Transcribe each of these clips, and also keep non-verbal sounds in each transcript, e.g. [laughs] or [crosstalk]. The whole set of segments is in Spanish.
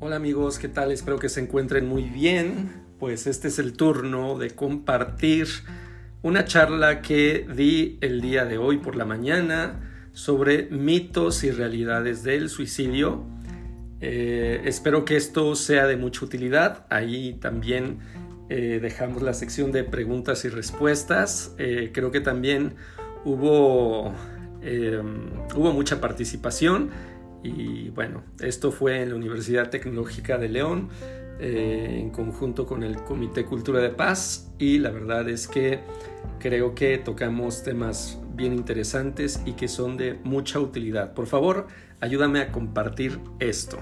Hola amigos, ¿qué tal? Espero que se encuentren muy bien. Pues este es el turno de compartir una charla que di el día de hoy por la mañana sobre mitos y realidades del suicidio. Eh, espero que esto sea de mucha utilidad. Ahí también eh, dejamos la sección de preguntas y respuestas. Eh, creo que también hubo, hubo mucha participación y bueno, esto fue en la Universidad Tecnológica de León eh, en conjunto con el Comité Cultura de Paz y la verdad es que creo que tocamos temas bien interesantes y que son de mucha utilidad. Por favor, ayúdame a compartir esto.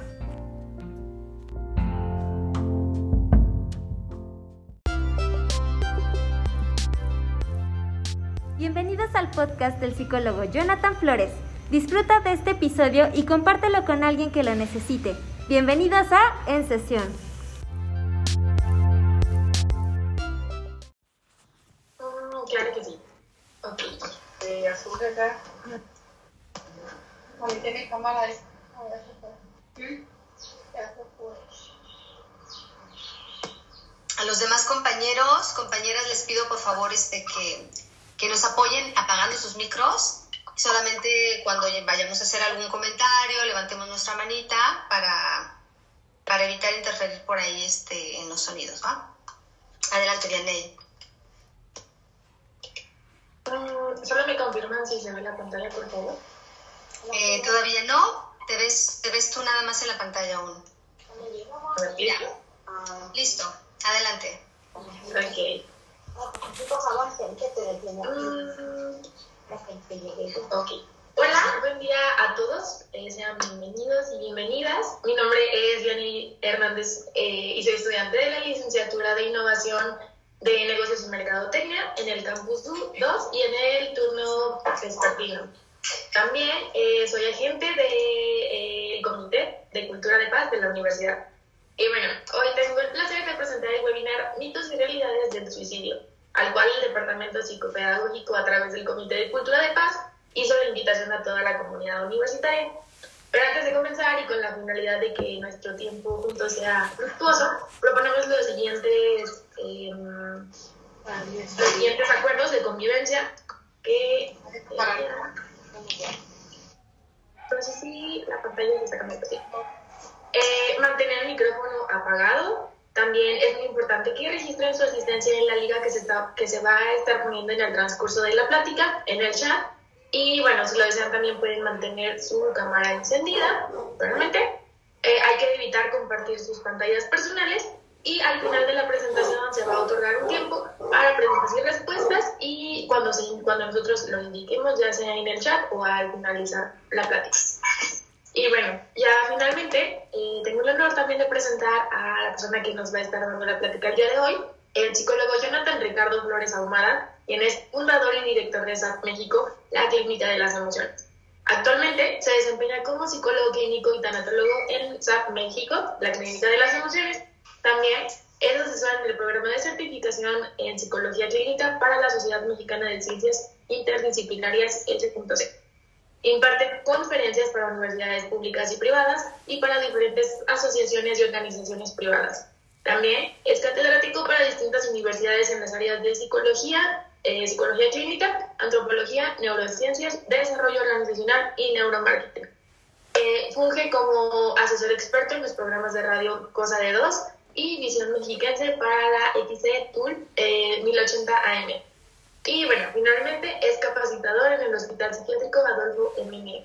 Bienvenidos al podcast del psicólogo Jonathan Flores Disfruta de este episodio y compártelo con alguien que lo necesite. Bienvenidos a En Sesión. A los demás compañeros, compañeras, les pido por favor este, que, que nos apoyen apagando sus micros Solamente cuando vayamos a hacer algún comentario, levantemos nuestra manita para, para evitar interferir por ahí este, en los sonidos, ¿va? Adelante, Vianney. Mm, solo me confirman si se ve la pantalla, por favor. Eh, todavía no. Te ves, te ves tú nada más en la pantalla aún. Ya. Listo. Adelante. Ok. Ok. Hola, buen día a todos. Eh, sean bienvenidos y bienvenidas. Mi nombre es Diany Hernández eh, y soy estudiante de la licenciatura de Innovación de Negocios y Mercadotecnia en el Campus 2 y en el turno vespertino. También eh, soy agente del Comité de Cultura de Paz de la Universidad. Y bueno, hoy tengo el placer de presentar el webinar Mitos y Realidades del Suicidio al cual el Departamento Psicopedagógico, a través del Comité de Cultura de Paz, hizo la invitación a toda la comunidad universitaria. Pero antes de comenzar y con la finalidad de que nuestro tiempo juntos sea fructuoso, proponemos los siguientes, em, los siguientes acuerdos de convivencia que... Eh, no sé si la pantalla se está cambiando, sí. Eh, mantener el micrófono apagado, también es muy importante que registren su asistencia en la liga que se, está, que se va a estar poniendo en el transcurso de la plática, en el chat. Y bueno, si lo desean también pueden mantener su cámara encendida, realmente. Eh, hay que evitar compartir sus pantallas personales y al final de la presentación se va a otorgar un tiempo para preguntas y respuestas y cuando, se, cuando nosotros lo indiquemos, ya sea en el chat o al finalizar la plática. Y bueno, ya finalmente eh, tengo el honor también de presentar a la persona que nos va a estar dando la plática el día de hoy, el psicólogo Jonathan Ricardo Flores Ahumada, quien es fundador y director de SAP México, la Clínica de las Emociones. Actualmente se desempeña como psicólogo clínico y tanatólogo en SAP México, la Clínica de las Emociones. También es asesor en el programa de certificación en psicología clínica para la Sociedad Mexicana de Ciencias Interdisciplinarias S.C. Imparte conferencias para universidades públicas y privadas y para diferentes asociaciones y organizaciones privadas. También es catedrático para distintas universidades en las áreas de psicología, eh, psicología clínica, antropología, neurociencias, desarrollo organizacional y neuromarketing. Eh, funge como asesor experto en los programas de radio Cosa de Dos y Visión Mexiquense para la XC Tool 1080 AM. Y bueno, finalmente es capacitador en el Hospital Psiquiátrico Adolfo M.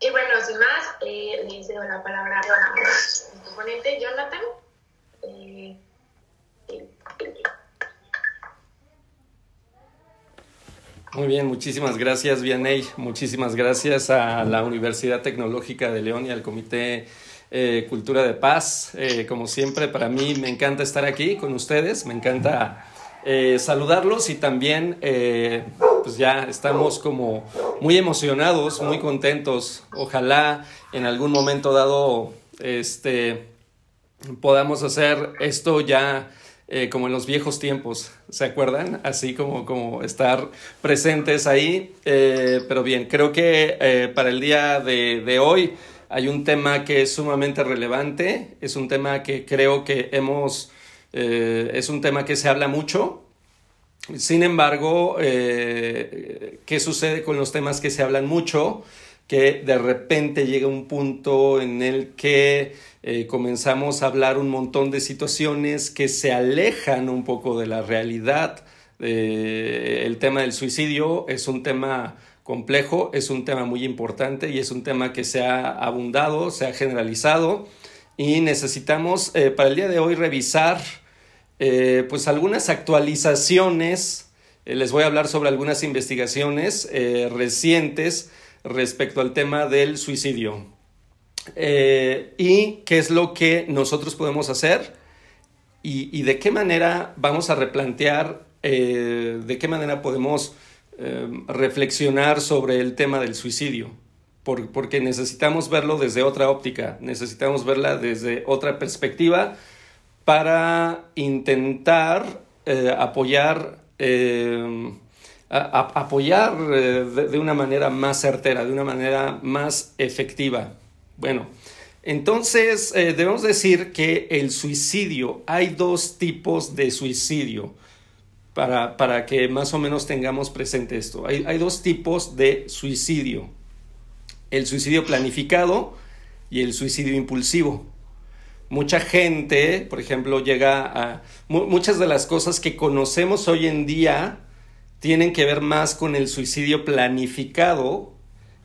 Y bueno, sin más, eh, le cedo la palabra a mi ponente Jonathan. Eh, Muy bien, muchísimas gracias, Vianey. Muchísimas gracias a la Universidad Tecnológica de León y al Comité eh, Cultura de Paz. Eh, como siempre, para mí me encanta estar aquí con ustedes, me encanta eh, saludarlos y también eh, pues ya estamos como muy emocionados, muy contentos. Ojalá en algún momento dado este, podamos hacer esto ya eh, como en los viejos tiempos, ¿se acuerdan? Así como, como estar presentes ahí. pero bien, creo que para el día de, de hoy hay un tema que es sumamente relevante, es un tema que creo que hemos, eh, es un tema que se habla mucho. Sin embargo, eh, ¿qué sucede con los temas que se hablan mucho? Que de repente llega un punto en el que eh, comenzamos a hablar un montón de situaciones que se alejan un poco de la realidad. el tema del suicidio es un tema complejo, es un tema muy importante y es un tema que se ha abundado, se ha generalizado y necesitamos eh, para el día de hoy revisar eh, pues algunas actualizaciones, eh, les voy a hablar sobre algunas investigaciones recientes respecto al tema del suicidio. Y qué es lo que nosotros podemos hacer y, y de qué manera vamos a replantear, de qué manera podemos Em, reflexionar sobre el tema del suicidio, porque necesitamos verlo desde otra óptica, necesitamos verla desde otra perspectiva para intentar eh, apoyar, em, apoyar eh, de, una manera más certera, de una manera más efectiva. Bueno, entonces eh, debemos decir que el suicidio, hay dos tipos de suicidio para, que más o menos tengamos presente esto. Hay, hay dos tipos de suicidio. El suicidio planificado y el suicidio impulsivo. Mucha gente, por ejemplo, llega a... Muchas de las cosas que conocemos hoy en día tienen que ver más con el suicidio planificado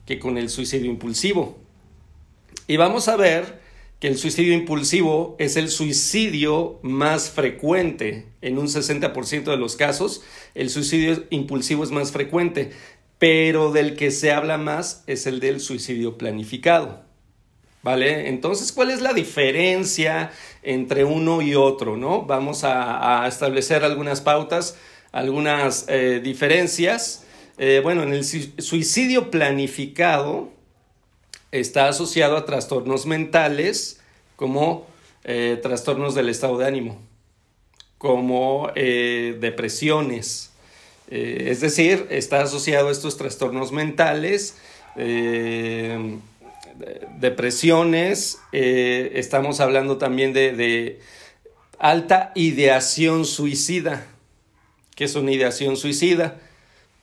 que con el suicidio impulsivo. Y vamos a ver que el suicidio impulsivo es el suicidio más frecuente. En un 60% de los casos, el suicidio impulsivo es más frecuente, pero del que se habla más es el del suicidio planificado. ¿Vale? Entonces, ¿cuál es la diferencia entre uno y otro? ¿no? Vamos a, establecer algunas pautas, algunas eh, diferencias. Eh, bueno, en el suicidio planificado, está asociado a trastornos mentales como eh, trastornos del estado de ánimo, como depresiones. Es decir, está asociado a estos trastornos mentales, depresiones, estamos hablando también de, alta ideación suicida. ¿Qué es una ideación suicida?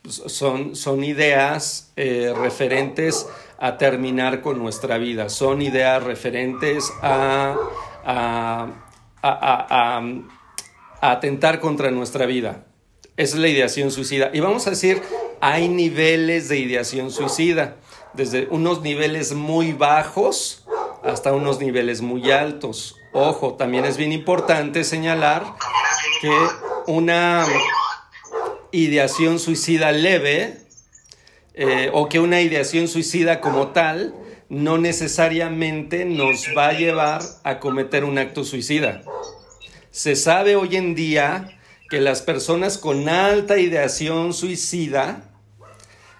Pues son, son ideas referentes a terminar con nuestra vida, son ideas referentes a, a, atentar contra nuestra vida. Esa es la ideación suicida. Y vamos a decir, hay niveles de ideación suicida, desde unos niveles muy bajos hasta unos niveles muy altos. Ojo, también es bien importante señalar que una ideación suicida leve eh, o que una ideación suicida como tal no necesariamente nos va a llevar a cometer un acto suicida. Se sabe hoy en día que las personas con alta ideación suicida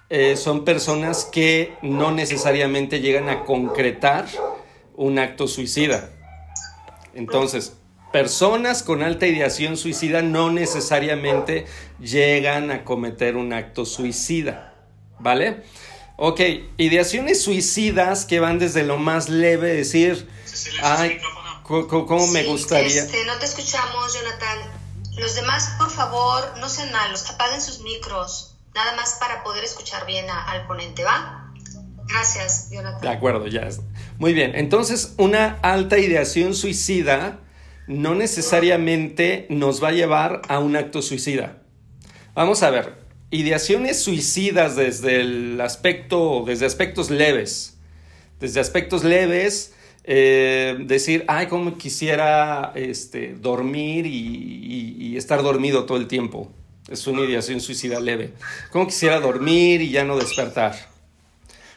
eh, son personas que no necesariamente llegan a concretar un acto suicida. Entonces, personas con alta ideación suicida no necesariamente llegan a cometer un acto suicida. ¿Vale? Ok, ideaciones suicidas que van desde lo más leve, decir, ay, ¿cómo me gustaría? Este, no te escuchamos, Jonathan. Los demás, por favor, no sean malos, apaguen sus micros, nada más para poder escuchar bien al ponente, ¿va? Gracias, Jonathan. De acuerdo, ya. Muy bien, entonces una alta ideación suicida no necesariamente nos va a llevar a un acto suicida. Vamos a ver, ideaciones suicidas desde el aspecto, desde aspectos leves. Desde aspectos leves, eh, decir, ay, cómo quisiera este, dormir y, estar dormido todo el tiempo. Es una ideación suicida leve. Cómo quisiera dormir y ya no despertar.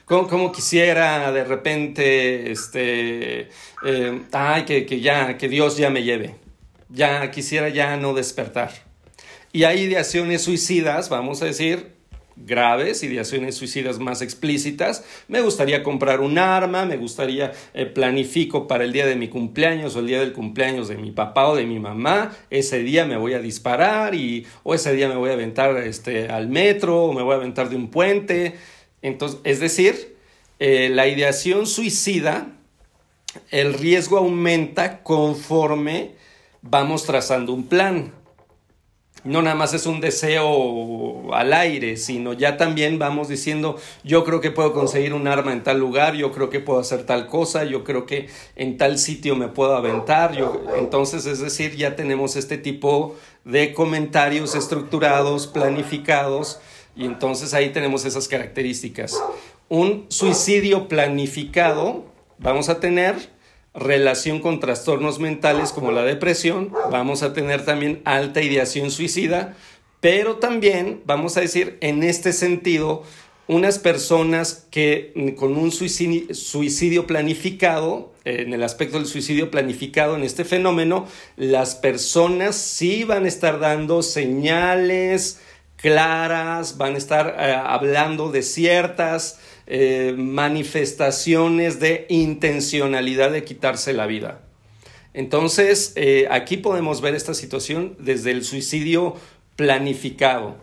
Cómo, quisiera de repente, este, eh, ay, que, que ya, que Dios ya me lleve. Ya quisiera ya no despertar. Y hay ideaciones suicidas, vamos a decir, graves, ideaciones suicidas más explícitas. Me gustaría comprar un arma, me gustaría eh, planifico para el día de mi cumpleaños o el día del cumpleaños de mi papá o de mi mamá, ese día me voy a disparar y o ese día me voy a aventar este al metro o me voy a aventar de un puente. Entonces, es decir, eh, la ideación suicida, el riesgo aumenta conforme vamos trazando un plan. No nada más es un deseo al aire, sino ya también vamos diciendo, yo creo que puedo conseguir un arma en tal lugar, yo creo que puedo hacer tal cosa, yo creo que en tal sitio me puedo aventar. Yo... Entonces, es decir, ya tenemos este tipo de comentarios estructurados, planificados, y entonces ahí tenemos esas características. Un suicidio planificado, vamos a tener relación con trastornos mentales como la depresión, vamos a tener también alta ideación suicida, pero también vamos a decir en este sentido unas personas que con un suicidio, planificado, en el aspecto del suicidio planificado, en este fenómeno, las personas sí van a estar dando señales claras, van a estar eh, hablando de ciertas eh, manifestaciones de intencionalidad de quitarse la vida. Entonces, eh, aquí podemos ver esta situación desde el suicidio planificado.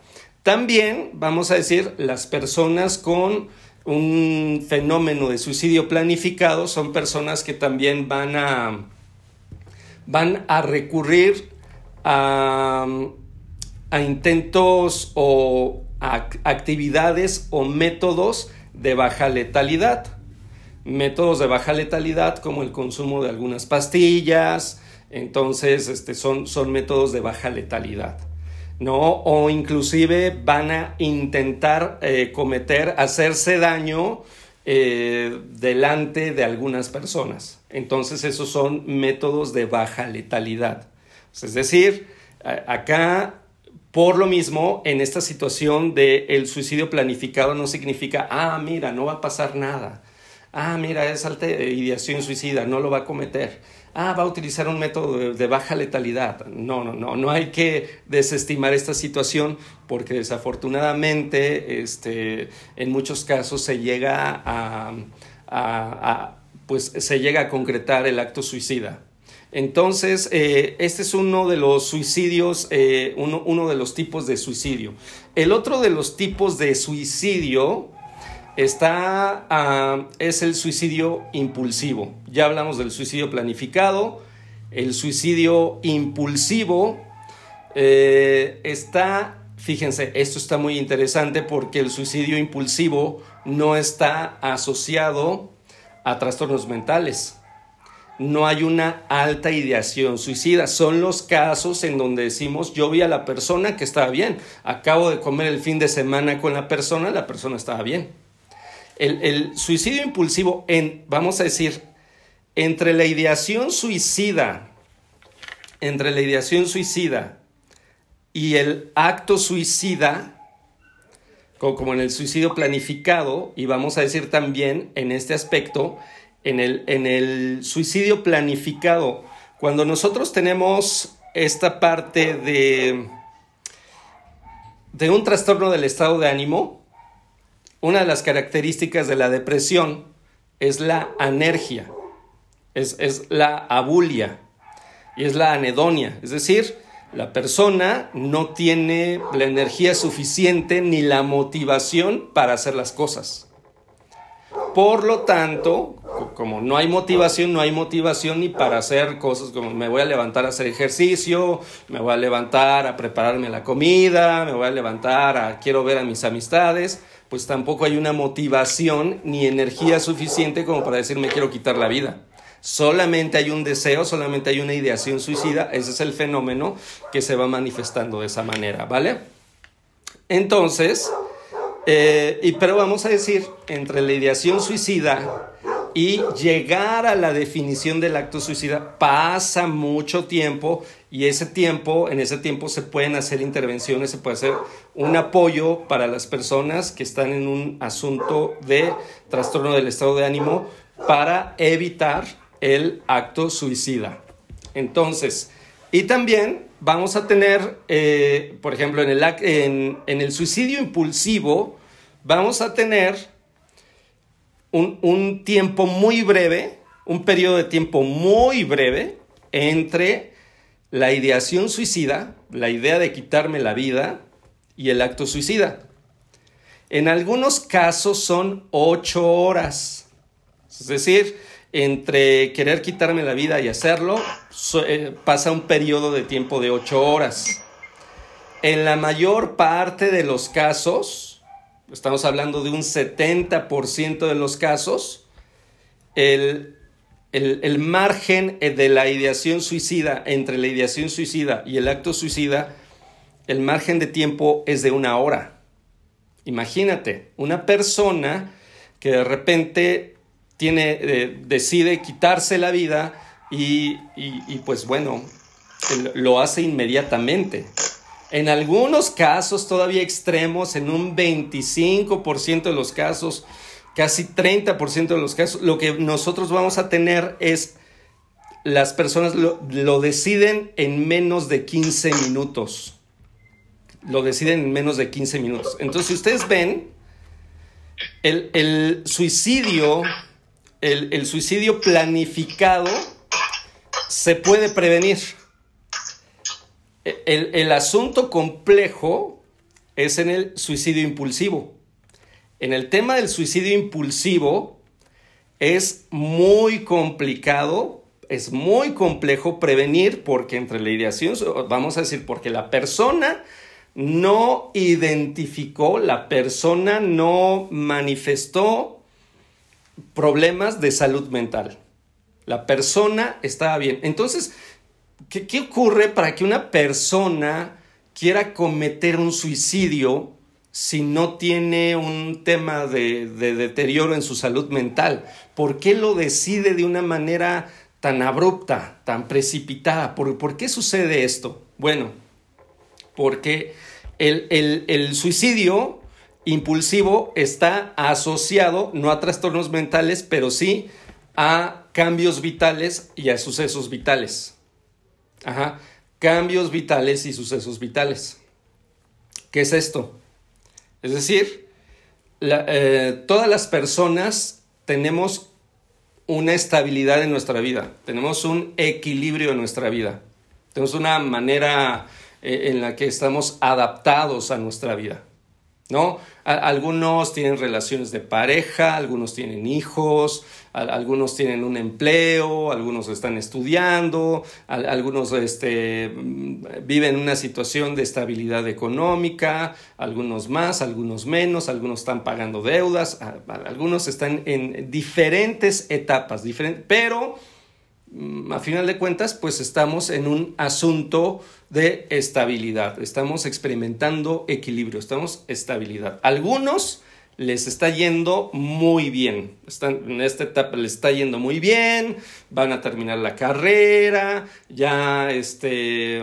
También, vamos a decir, las personas con un fenómeno de suicidio planificado son personas que también van a, van a recurrir a, a intentos o a actividades o métodos de baja letalidad. Métodos de baja letalidad como el consumo de algunas pastillas, entonces este, son, son métodos de baja letalidad. ¿no? O inclusive van a intentar eh, cometer, hacerse daño eh, delante de algunas personas. Entonces esos son métodos de baja letalidad. Es decir, acá por lo mismo, en esta situación del el suicidio planificado no significa, ah, mira, no va a pasar nada. Ah, mira, es alta ideación suicida, no lo va a cometer. Ah, va a utilizar un método de, baja letalidad. No, no, no, no hay que desestimar esta situación porque desafortunadamente este, en muchos casos se llega a, pues, se llega a concretar el acto suicida. Entonces, eh, este es uno de los suicidios, eh, uno, de los tipos de suicidio. El otro de los tipos de suicidio está, ah, es el suicidio impulsivo. Ya hablamos del suicidio planificado. El suicidio impulsivo eh, está, fíjense, esto está muy interesante porque el suicidio impulsivo no está asociado a trastornos mentales no hay una alta ideación suicida. Son los casos en donde decimos, yo vi a la persona que estaba bien, acabo de comer el fin de semana con la persona, la persona estaba bien. El, suicidio impulsivo, en, vamos a decir, entre la ideación suicida, entre la ideación suicida y el acto suicida, como en el suicidio planificado, y vamos a decir también en este aspecto, en el, suicidio planificado, cuando nosotros tenemos esta parte de, de un trastorno del estado de ánimo, una de las características de la depresión es la anergia, es, es la abulia y es la anedonia, es decir, la persona no tiene la energía suficiente ni la motivación para hacer las cosas. Por lo tanto, como no hay motivación, no hay motivación ni para hacer cosas como me voy a levantar a hacer ejercicio, me voy a levantar a prepararme la comida, me voy a levantar a quiero ver a mis amistades, pues tampoco hay una motivación ni energía suficiente como para decir me quiero quitar la vida. Solamente hay un deseo, solamente hay una ideación suicida, ese es el fenómeno que se va manifestando de esa manera, ¿vale? Entonces, eh, y, pero vamos a decir, entre la ideación suicida y llegar a la definición del acto suicida pasa mucho tiempo y ese tiempo, en ese tiempo se pueden hacer intervenciones, se puede hacer un apoyo para las personas que están en un asunto de trastorno del estado de ánimo para evitar el acto suicida. Entonces, y también vamos a tener, eh, por ejemplo, en el, en el suicidio impulsivo, vamos a tener un, tiempo muy breve, un periodo de tiempo muy breve entre la ideación suicida, la idea de quitarme la vida y el acto suicida. En algunos casos son ocho horas. Es decir, entre querer quitarme la vida y hacerlo, eh, pasa un periodo de tiempo de ocho horas. En la mayor parte de los casos, estamos hablando de un 70% de los casos, el, el, margen de la ideación suicida, entre la ideación suicida y el acto suicida, el margen de tiempo es de una hora. Imagínate, una persona que de repente tiene, eh, decide quitarse la vida y, pues bueno, lo hace inmediatamente. En algunos casos todavía extremos, en un 25% de los casos, casi 30% de los casos, lo que nosotros vamos a tener es las personas lo, lo, deciden en menos de 15 minutos. Lo deciden en menos de 15 minutos. Entonces, si ustedes ven, el, el suicidio el, suicidio planificado se puede prevenir. El, el, asunto complejo es en el suicidio impulsivo. En el tema del suicidio impulsivo es muy complicado, es muy complejo prevenir porque entre la ideación, vamos a decir, porque la persona no identificó, la persona no manifestó problemas de salud mental. La persona estaba bien. Entonces, ¿qué, ocurre para que una persona quiera cometer un suicidio si no tiene un tema de, deterioro en su salud mental? ¿Por qué lo decide de una manera tan abrupta, tan precipitada? ¿Por, qué sucede esto? Bueno, porque el, el suicidio impulsivo está asociado no a trastornos mentales, pero sí a cambios vitales y a sucesos vitales. Ajá, cambios vitales y sucesos vitales. ¿Qué es esto? Es decir, eh, todas las personas tenemos una estabilidad en nuestra vida, tenemos un equilibrio en nuestra vida, tenemos una manera eh, en la que estamos adaptados a nuestra vida. ¿No? algunos tienen relaciones de pareja, algunos tienen hijos, algunos tienen un empleo, algunos están estudiando, algunos este, viven una situación de estabilidad económica, algunos más, algunos menos, algunos están pagando deudas, algunos están en diferentes etapas, pero mm, a final de cuentas, pues estamos en un asunto de estabilidad. Estamos experimentando equilibrio, estamos estabilidad. Algunos les está yendo muy bien. Están, en esta etapa les está yendo muy bien, van a terminar la carrera, ya este,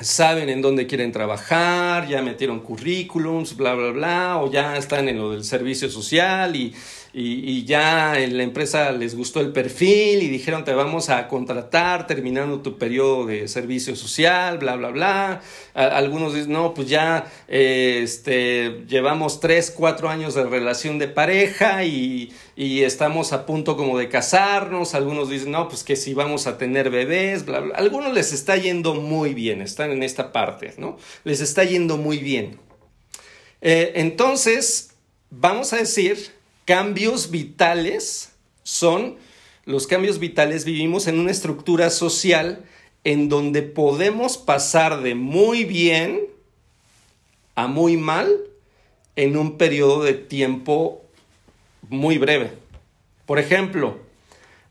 saben en dónde quieren trabajar, ya metieron currículums, bla, bla, bla, o ya están en lo del servicio social y y, ya en la empresa les gustó el perfil y dijeron te vamos a contratar terminando tu periodo de servicio social, bla, bla, bla. algunos dicen, no, pues ya este, llevamos tres, cuatro años de relación de pareja y, y estamos a punto como de casarnos. Algunos dicen, no, pues que si vamos a tener bebés, bla, bla. Algunos les está yendo muy bien, están en esta parte, ¿no? Les está yendo muy bien. Eh, entonces, vamos a decir cambios vitales son, los cambios vitales vivimos en una estructura social en donde podemos pasar de muy bien a muy mal en un periodo de tiempo muy breve. Por ejemplo,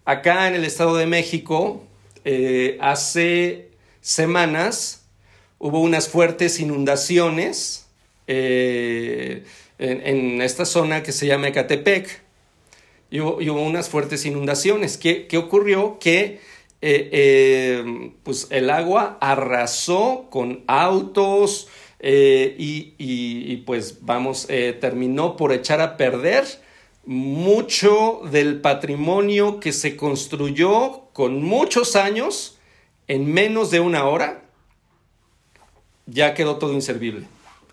acá en el Estado de México, eh, hace semanas hubo unas fuertes inundaciones. Eh, en, esta zona que se llama Ecatepec. Y hubo, unas fuertes inundaciones. ¿Qué, ocurrió? Que eh, eh, pues el agua arrasó con autos eh, y, pues vamos, terminó por echar a perder mucho del patrimonio que se construyó con muchos años en menos de una hora. Ya quedó todo inservible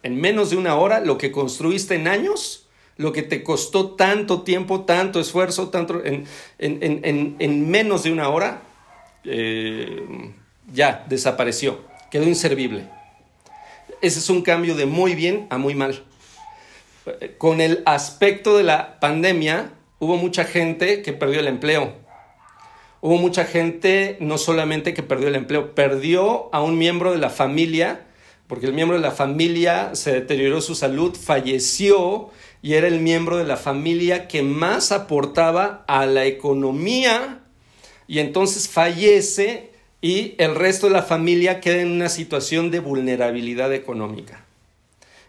en menos de una hora lo que construiste en años, lo que te costó tanto tiempo, tanto esfuerzo, tanto en, menos de una hora, eh, ya desapareció, quedó inservible. Ese es un cambio de muy bien a muy mal. con el aspecto de la pandemia, hubo mucha gente que perdió el empleo. Hubo mucha gente no solamente que perdió el empleo, perdió a un miembro de la familia, porque el miembro de la familia se deterioró su salud, falleció y era el miembro de la familia que más aportaba a la economía y entonces fallece y el resto de la familia queda en una situación de vulnerabilidad económica.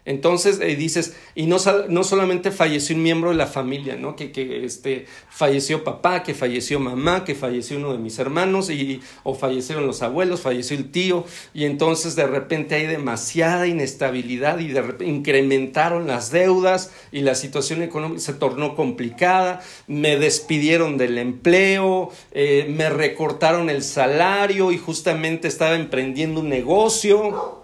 Entonces eh, dices, y no, no, solamente falleció un miembro de la familia, ¿no? Que, que, este, falleció papá, que falleció mamá, que falleció uno de mis hermanos, y, o fallecieron los abuelos, falleció el tío, y entonces de repente hay demasiada inestabilidad y de repente incrementaron las deudas y la situación económica se tornó complicada, me despidieron del empleo, eh, me recortaron el salario y justamente estaba emprendiendo un negocio.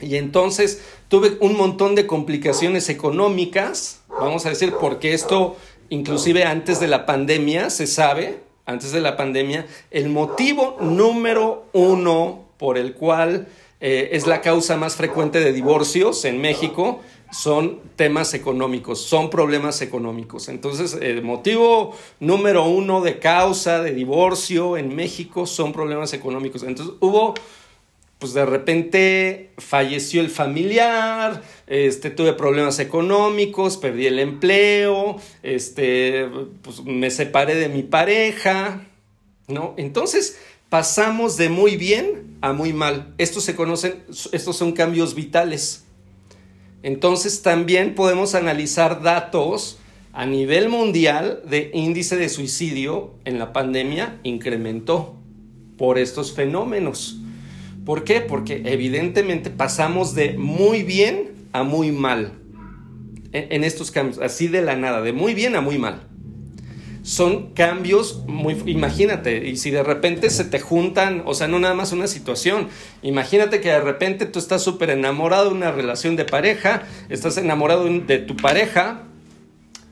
Y entonces tuve un montón de complicaciones económicas, vamos a decir, porque esto, inclusive antes de la pandemia, se sabe, antes de la pandemia, el motivo número uno por el cual eh, es la causa más frecuente de divorcios en México son temas económicos, son problemas económicos. Entonces, el motivo número uno de causa de divorcio en México son problemas económicos. Entonces, hubo pues de repente falleció el familiar, este, tuve problemas económicos, perdí el empleo, este, pues me separé de mi pareja, ¿no? Entonces pasamos de muy bien a muy mal. Estos se conocen, estos son cambios vitales. Entonces también podemos analizar datos a nivel mundial de índice de suicidio en la pandemia incrementó por estos fenómenos. ¿Por qué? Porque evidentemente pasamos de muy bien a muy mal en, estos cambios, así de la nada, de muy bien a muy mal. Son cambios muy, imagínate, y si de repente se te juntan, o sea, no nada más una situación, imagínate que de repente tú estás súper enamorado de una relación de pareja, estás enamorado de tu pareja,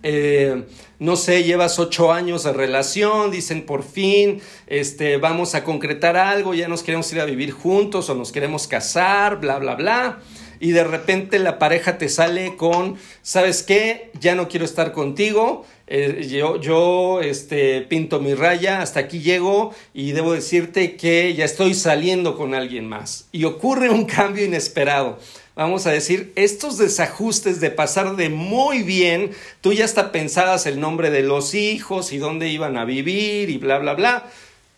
eh, no sé, llevas ocho años de relación, dicen por fin, este, vamos a concretar algo, ya nos queremos ir a vivir juntos o nos queremos casar, bla, bla, bla. Y de repente la pareja te sale con, ¿sabes qué? Ya no quiero estar contigo, eh, yo, yo este, pinto mi raya, hasta aquí llego y debo decirte que ya estoy saliendo con alguien más. Y ocurre un cambio inesperado vamos a decir, estos desajustes de pasar de muy bien, tú ya hasta pensabas el nombre de los hijos y dónde iban a vivir y bla, bla, bla,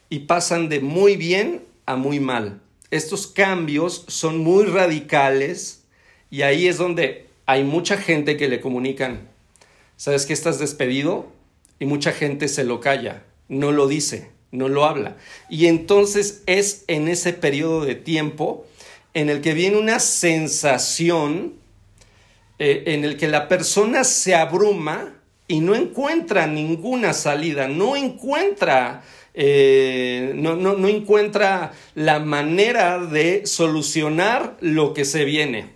y pasan de muy bien a muy mal. Estos cambios son muy radicales y ahí es donde hay mucha gente que le comunican, ¿sabes que estás despedido? Y mucha gente se lo calla, no lo dice, no lo habla. Y entonces es en ese periodo de tiempo en el que viene una sensación eh, en el que la persona se abruma y no encuentra ninguna salida, no encuentra, eh, no, no, encuentra la manera de solucionar lo que se viene.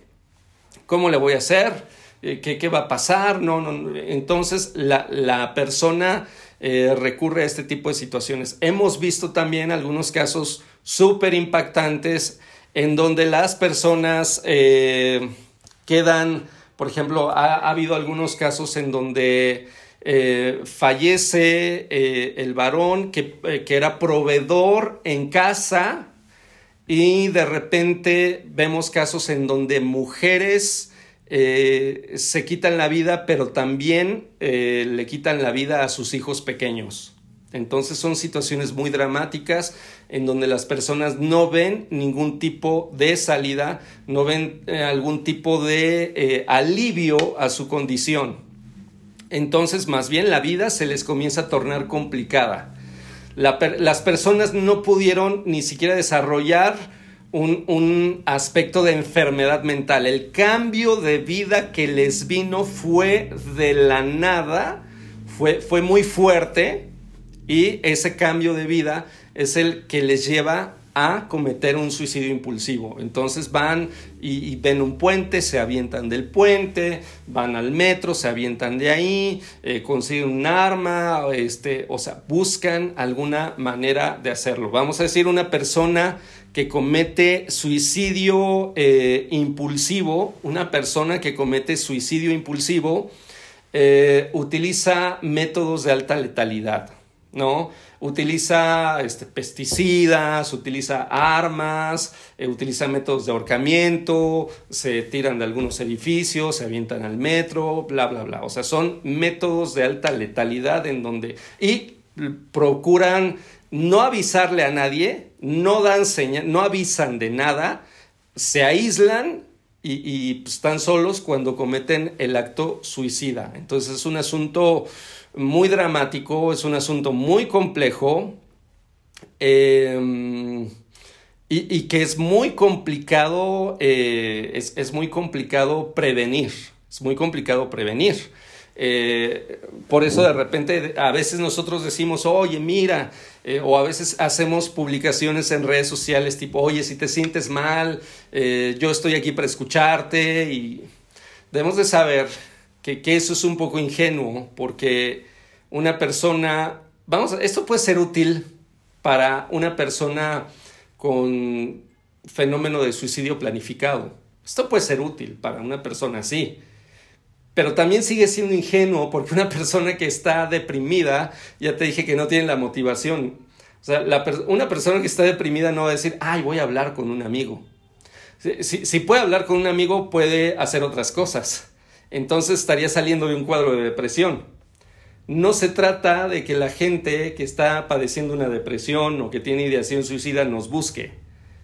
¿Cómo le voy a hacer? Eh, ¿Qué, ¿Qué, va a pasar? No, no, entonces la, la persona recurre a este tipo de situaciones. Hemos visto también algunos casos súper impactantes en donde las personas eh, quedan, por ejemplo, ha, habido algunos casos en donde eh, fallece eh, el varón que, que, era proveedor en casa y de repente vemos casos en donde mujeres se quitan la vida, pero también le quitan la vida a sus hijos pequeños. Entonces son situaciones muy dramáticas en donde las personas no ven ningún tipo de salida, no ven eh, algún tipo de eh, alivio a su condición. Entonces más bien la vida se les comienza a tornar complicada. las personas no pudieron ni siquiera desarrollar un, un, aspecto de enfermedad mental. El cambio de vida que les vino fue de la nada, fue, fue muy fuerte y ese cambio de vida es el que les lleva a cometer un suicidio impulsivo. Entonces van y, ven un puente, se avientan del puente, van al metro, se avientan de ahí, eh, consiguen un arma, este, o sea, buscan alguna manera de hacerlo. Vamos a decir una persona que comete suicidio eh, impulsivo, una persona que comete suicidio impulsivo, eh, utiliza métodos de alta letalidad, ¿no? Utiliza este, pesticidas, utiliza armas, eh, utiliza métodos de ahorcamiento, se tiran de algunos edificios, se avientan al metro, bla, bla, bla. O sea, son métodos de alta letalidad en donde... y procuran no avisarle a nadie, no dan señal, no avisan de nada, se aíslan y, pues, están solos cuando cometen el acto suicida. Entonces es un asunto muy dramático, es un asunto muy complejo em, y, que es muy complicado, eh, es muy complicado prevenir, es muy complicado prevenir. Eh, por eso de repente a veces nosotros decimos, oye, mira, eh, o a veces hacemos publicaciones en redes sociales tipo, oye, si te sientes mal, yo estoy aquí para escucharte y debemos de saber que, eso es un poco ingenuo porque una persona, vamos, esto puede ser útil para una persona con fenómeno de suicidio planificado. Esto puede ser útil para una persona así pero también sigue siendo ingenuo porque una [laughs] persona que está deprimida, ya te dije que no tiene la motivación. O sea, una persona que está deprimida no va a decir, ay, voy a hablar con un amigo. Si puede hablar con un amigo, puede hacer otras cosas. Entonces estaría saliendo de un cuadro de depresión. No se trata de que la gente que está padeciendo una depresión o que tiene ideación suicida nos busque.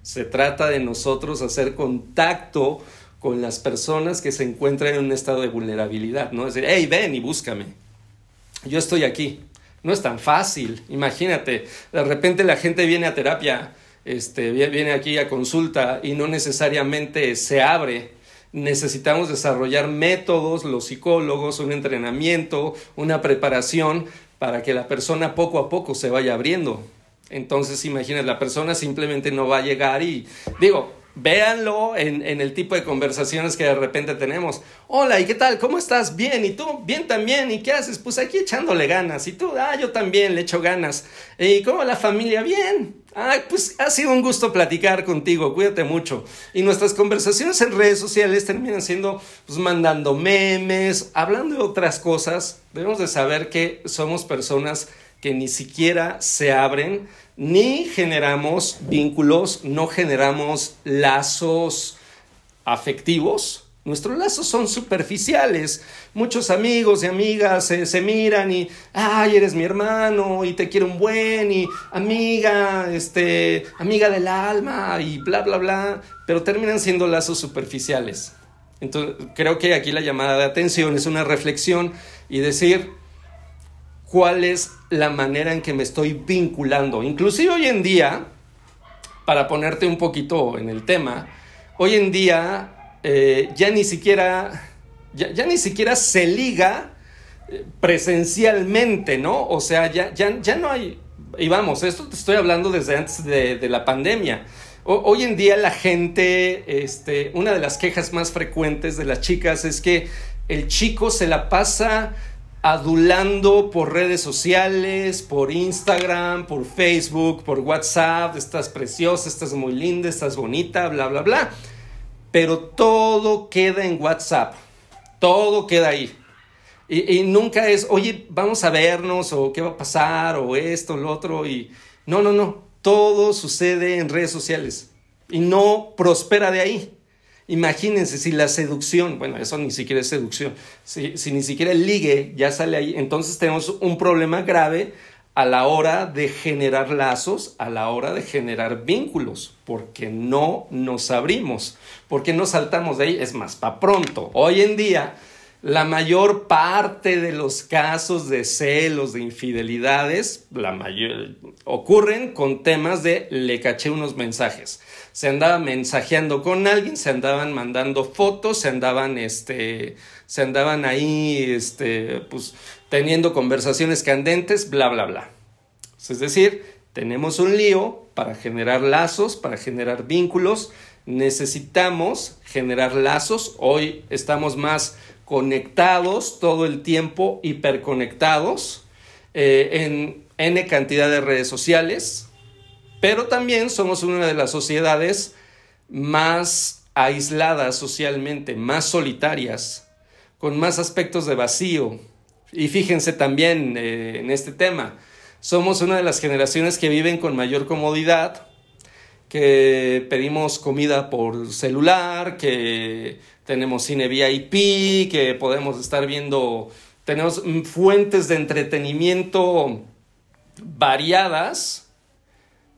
Se trata de nosotros hacer contacto con las personas que se encuentran en un estado de vulnerabilidad, ¿no? Es decir, hey, ven y búscame. Yo estoy aquí. No es tan fácil. Imagínate, de repente la gente viene a terapia, este, viene aquí a consulta y no necesariamente se abre. Necesitamos desarrollar métodos, los psicólogos, un entrenamiento, una preparación para que la persona poco a poco se vaya abriendo. Entonces, imagínate, la persona simplemente no va a llegar y, digo, Véanlo en, el tipo de conversaciones que de repente tenemos. Hola, ¿y qué tal? ¿Cómo estás? Bien, ¿y tú? Bien también. ¿Y qué haces? Pues aquí echándole ganas. ¿Y tú? Ah, yo también le echo ganas. ¿Y cómo la familia? Bien. Ah, pues ha sido un gusto platicar contigo, cuídate mucho. Y nuestras conversaciones en redes sociales terminan siendo, pues mandando memes, hablando de otras cosas. Debemos de saber que somos personas que ni siquiera se abren, ni generamos vínculos, no generamos lazos afectivos. Nuestros lazos son superficiales. Muchos amigos y amigas se, miran y, ay, eres mi hermano y te quiero un buen y amiga, este, amiga del alma y bla, bla, bla, pero terminan siendo lazos superficiales. Entonces, creo que aquí la llamada de atención es una reflexión y decir, cuál es la manera en que me estoy vinculando. Inclusive hoy en día, para ponerte un poquito en el tema, hoy en día eh, ya ni siquiera, ya, ni siquiera se liga eh, presencialmente, ¿no? O sea, ya, ya, ya no hay, y vamos, esto te estoy hablando desde antes de, la pandemia. hoy en día la gente, este, una de las quejas más frecuentes de las chicas es que el chico se la pasa adulando por redes sociales, por Instagram, por Facebook, por WhatsApp, estás preciosa, estás muy linda, estás bonita, bla, bla, bla. Pero todo queda en WhatsApp, todo queda ahí. Y, nunca es, oye, vamos a vernos o qué va a pasar o esto, lo otro. Y no, no, no, todo sucede en redes sociales y no prospera de ahí. Imagínense si la seducción, bueno, eso ni siquiera es seducción, si, ni siquiera el ligue ya sale ahí, entonces tenemos un problema grave a la hora de generar lazos, a la hora de generar vínculos, porque no nos abrimos, porque no saltamos de ahí, es más, para pronto. Hoy en día, la mayor parte de los casos de celos, de infidelidades, la mayor, ocurren con temas de le caché unos mensajes se andaba mensajeando con alguien, se andaban mandando fotos, se andaban, este, se andaban ahí, este, pues, teniendo conversaciones candentes, bla, bla, bla. Es decir, tenemos un lío para generar lazos, para generar vínculos. Necesitamos generar lazos. Hoy estamos más conectados todo el tiempo, hiperconectados eh, en N cantidad de redes sociales, pero también somos una de las sociedades más aisladas socialmente, más solitarias, con más aspectos de vacío. Y fíjense también eh, en este tema, somos una de las generaciones que viven con mayor comodidad, que pedimos comida por celular, que tenemos cine VIP, que podemos estar viendo, tenemos fuentes de entretenimiento variadas,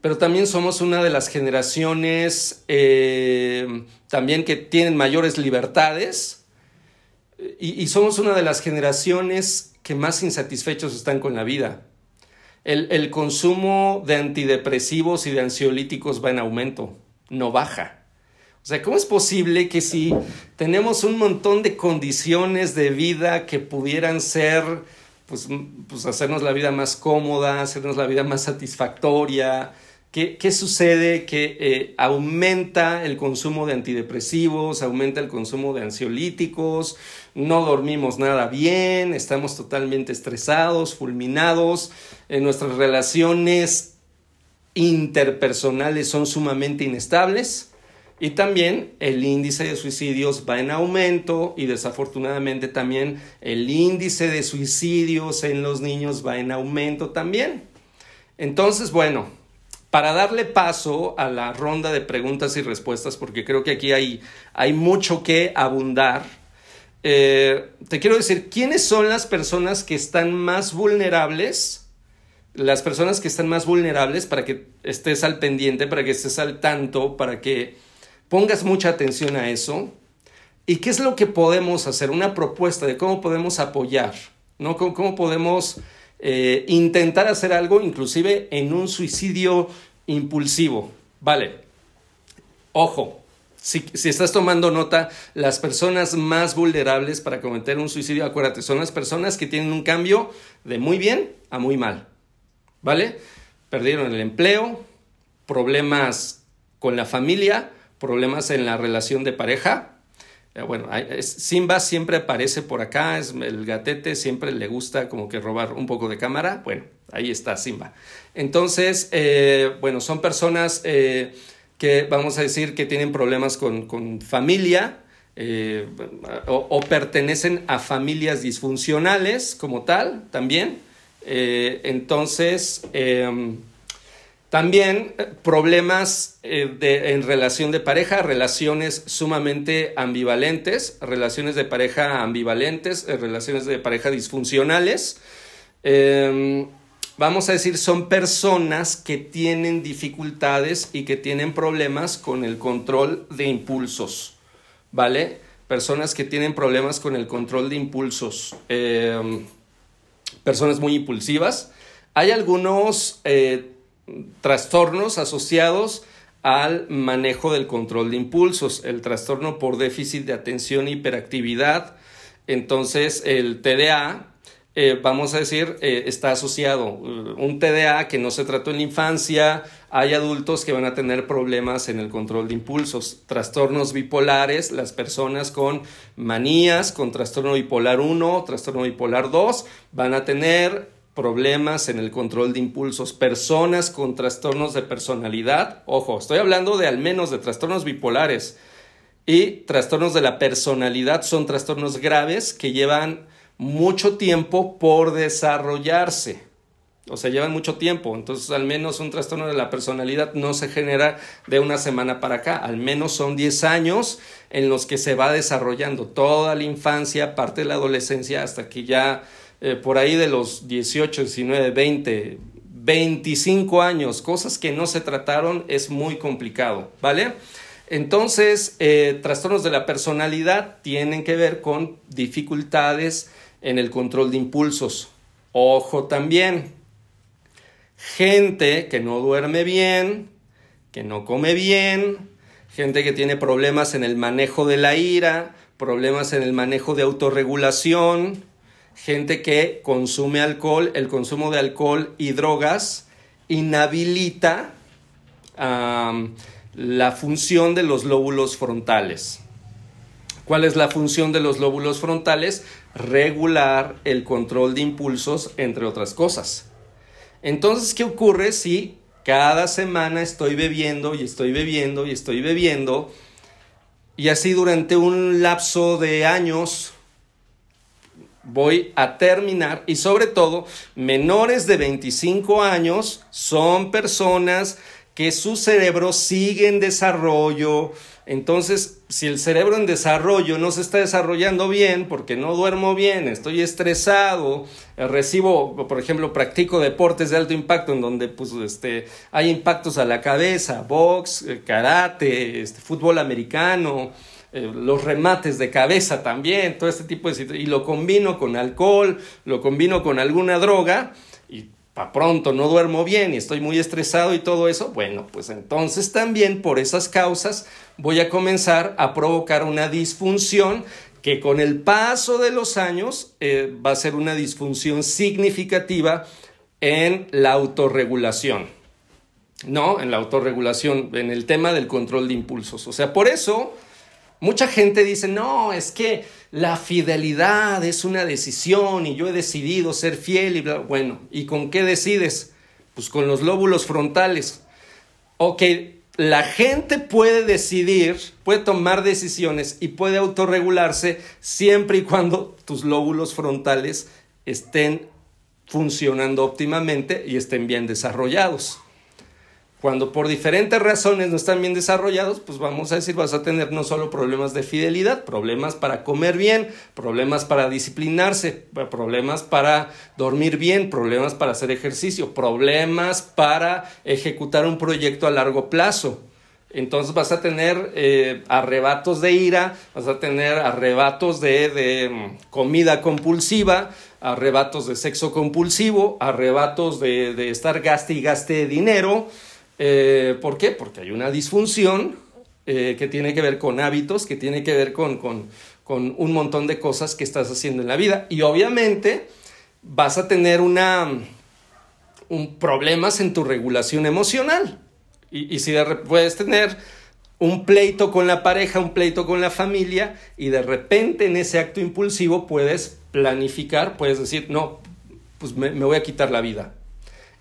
pero también somos una de las generaciones eh, también que tienen mayores libertades y, somos una de las generaciones que más insatisfechos están con la vida. El, el, consumo de antidepresivos y de ansiolíticos va en aumento, no baja. O sea, ¿cómo es posible que si tenemos un montón de condiciones de vida que pudieran ser, pues, pues hacernos la vida más cómoda, hacernos la vida más satisfactoria, ¿Qué, ¿Qué, sucede? Que eh, aumenta el consumo de antidepresivos, aumenta el consumo de ansiolíticos, no dormimos nada bien, estamos totalmente estresados, fulminados, eh, nuestras relaciones interpersonales son sumamente inestables y también el índice de suicidios va en aumento y desafortunadamente también el índice de suicidios en los niños va en aumento también. Entonces, bueno, para darle paso a la ronda de preguntas y respuestas, porque creo que aquí hay, hay mucho que abundar, eh, te quiero decir, ¿quiénes son las personas que están más vulnerables? Las personas que están más vulnerables para que estés al pendiente, para que estés al tanto, para que pongas mucha atención a eso. ¿Y qué es lo que podemos hacer? Una propuesta de cómo podemos apoyar, ¿no? cómo podemos eh, intentar hacer algo, inclusive en un suicidio impulsivo. Vale, ojo, si, si, estás tomando nota, las personas más vulnerables para cometer un suicidio, acuérdate, son las personas que tienen un cambio de muy bien a muy mal. ¿Vale? Perdieron el empleo, problemas con la familia, problemas en la relación de pareja, bueno, Simba siempre aparece por acá, es el gatete, siempre le gusta como que robar un poco de cámara. Bueno, ahí está Simba. Entonces, eh, bueno, son personas eh, que vamos a decir que tienen problemas con, familia o, o, pertenecen a familias disfuncionales como tal también. entonces, em, también eh, problemas eh, en relación de pareja, relaciones sumamente ambivalentes, relaciones de pareja ambivalentes, eh, relaciones de pareja disfuncionales. Em, vamos a decir, son personas que tienen dificultades y que tienen problemas con el control de impulsos, ¿vale? Personas que tienen problemas con el control de impulsos, em, personas muy impulsivas. Hay algunos trastornos asociados al manejo del control de impulsos, el trastorno por déficit de atención e hiperactividad. Entonces, el TDA, eh, vamos a decir, eh, está asociado. Un TDA que no se trató en la infancia, hay adultos que van a tener problemas en el control de impulsos. Trastornos bipolares, las personas con manías, con trastorno bipolar 1, trastorno bipolar 2, van a tener problemas en el control de impulsos, personas con trastornos de personalidad, ojo, estoy hablando de al menos de trastornos bipolares y trastornos de la personalidad son trastornos graves que llevan mucho tiempo por desarrollarse. O sea, llevan mucho tiempo. Entonces, al menos un trastorno de la personalidad no se genera de una semana para acá. Al menos son 10 años en los que se va desarrollando toda la infancia, parte de la adolescencia, hasta que ya eh, por ahí de los 18, 19, 20, 25 años, cosas que no se trataron, es muy complicado, ¿vale? Entonces, eh, trastornos de la personalidad tienen que ver con dificultades en el control de impulsos. Ojo también, gente que no duerme bien, que no come bien, gente que tiene problemas en el manejo de la ira, problemas en el manejo de autorregulación, gente que consume alcohol, el consumo de alcohol y drogas inhabilita la función de los lóbulos frontales. ¿Cuál es la función de los lóbulos frontales? Regular el control de impulsos, entre otras cosas. Entonces, ¿qué ocurre si cada semana estoy bebiendo y estoy bebiendo y estoy bebiendo? Y así durante un lapso de años voy a terminar y sobre todo menores de 25 años son personas que su cerebro sigue en desarrollo. Entonces, si el cerebro en desarrollo no se está desarrollando bien, porque no duermo bien, estoy estresado, eh, recibo, por ejemplo, practico deportes de alto impacto en donde pues, este, hay impactos a la cabeza, box, eh, karate, este, fútbol americano, eh, los remates de cabeza también, todo este tipo de situaciones, y lo combino con alcohol, lo combino con alguna droga, y para pronto no duermo bien y estoy muy estresado y todo eso, bueno, pues entonces también por esas causas voy a comenzar a provocar una disfunción que con el paso de los años eh, va a ser una disfunción significativa en la autorregulación. ¿No? En la autorregulación, en el tema del control de impulsos. O sea, por eso mucha gente dice, no, es que la fidelidad es una decisión y yo he decidido ser fiel y bla. Bueno, ¿y con qué decides? Pues con los lóbulos frontales. Ok, la gente puede decidir, puede tomar decisiones y puede autorregularse siempre y cuando tus lóbulos frontales estén funcionando óptimamente y estén bien desarrollados. Cuando por diferentes razones no están bien desarrollados, pues vamos a decir, vas a tener no solo problemas de fidelidad, problemas para comer bien, problemas para disciplinarse, problemas para dormir bien, problemas para hacer ejercicio, problemas para ejecutar un proyecto a largo plazo. Entonces vas a tener eh, arrebatos de ira, vas a tener arrebatos de, de, mm, comida compulsiva, arrebatos de sexo compulsivo, arrebatos de, de estar gaste y gaste dinero, eh, ¿Por qué? Porque hay una disfunción eh, que tiene que ver con hábitos, que tiene que ver con, un montón de cosas que estás haciendo en la vida. Y obviamente vas a tener una, un problemas en tu regulación emocional. Y, si de, puedes tener un pleito con la pareja, un pleito con la familia, y de repente en ese acto impulsivo puedes planificar, puedes decir, no, pues me voy a quitar la vida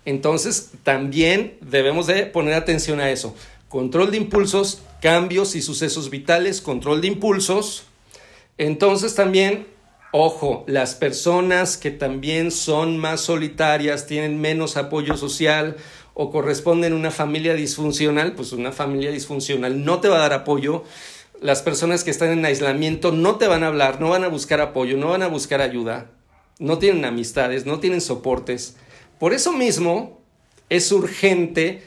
entonces, también debemos de poner atención a eso. Control de impulsos, cambios y sucesos vitales, control de impulsos. Entonces también, ojo, las personas que también son más solitarias, tienen menos apoyo social o corresponden a una familia disfuncional, pues una familia disfuncional no te va a dar apoyo. Las personas que están en aislamiento no te van a hablar, no van a buscar apoyo, no van a buscar ayuda, no tienen amistades, no tienen soportes. Por eso mismo es urgente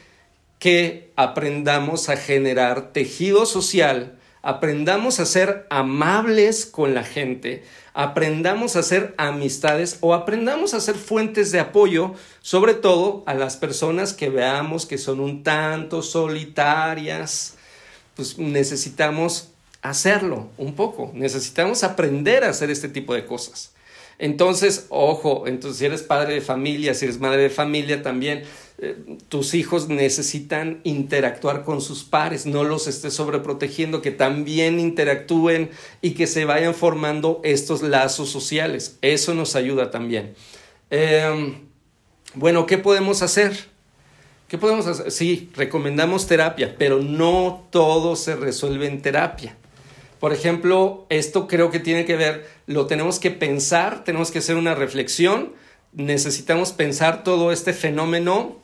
que aprendamos a generar tejido social, aprendamos a ser amables con la gente, aprendamos a hacer amistades o aprendamos a ser fuentes de apoyo, sobre todo a las personas que veamos que son un tanto solitarias. Pues necesitamos hacerlo un poco, necesitamos aprender a hacer este tipo de cosas. Entonces, ojo, entonces si eres padre de familia, si eres madre de familia también, eh, tus hijos necesitan interactuar con sus pares, no los estés sobreprotegiendo, que también interactúen y que se vayan formando estos lazos sociales. Eso nos ayuda también. Em, bueno, ¿qué podemos hacer? ¿Qué podemos hacer? Sí, recomendamos terapia, pero no todo se resuelve en terapia. Por ejemplo, esto creo que tiene que ver, lo tenemos que pensar, tenemos que hacer una reflexión, necesitamos pensar todo este fenómeno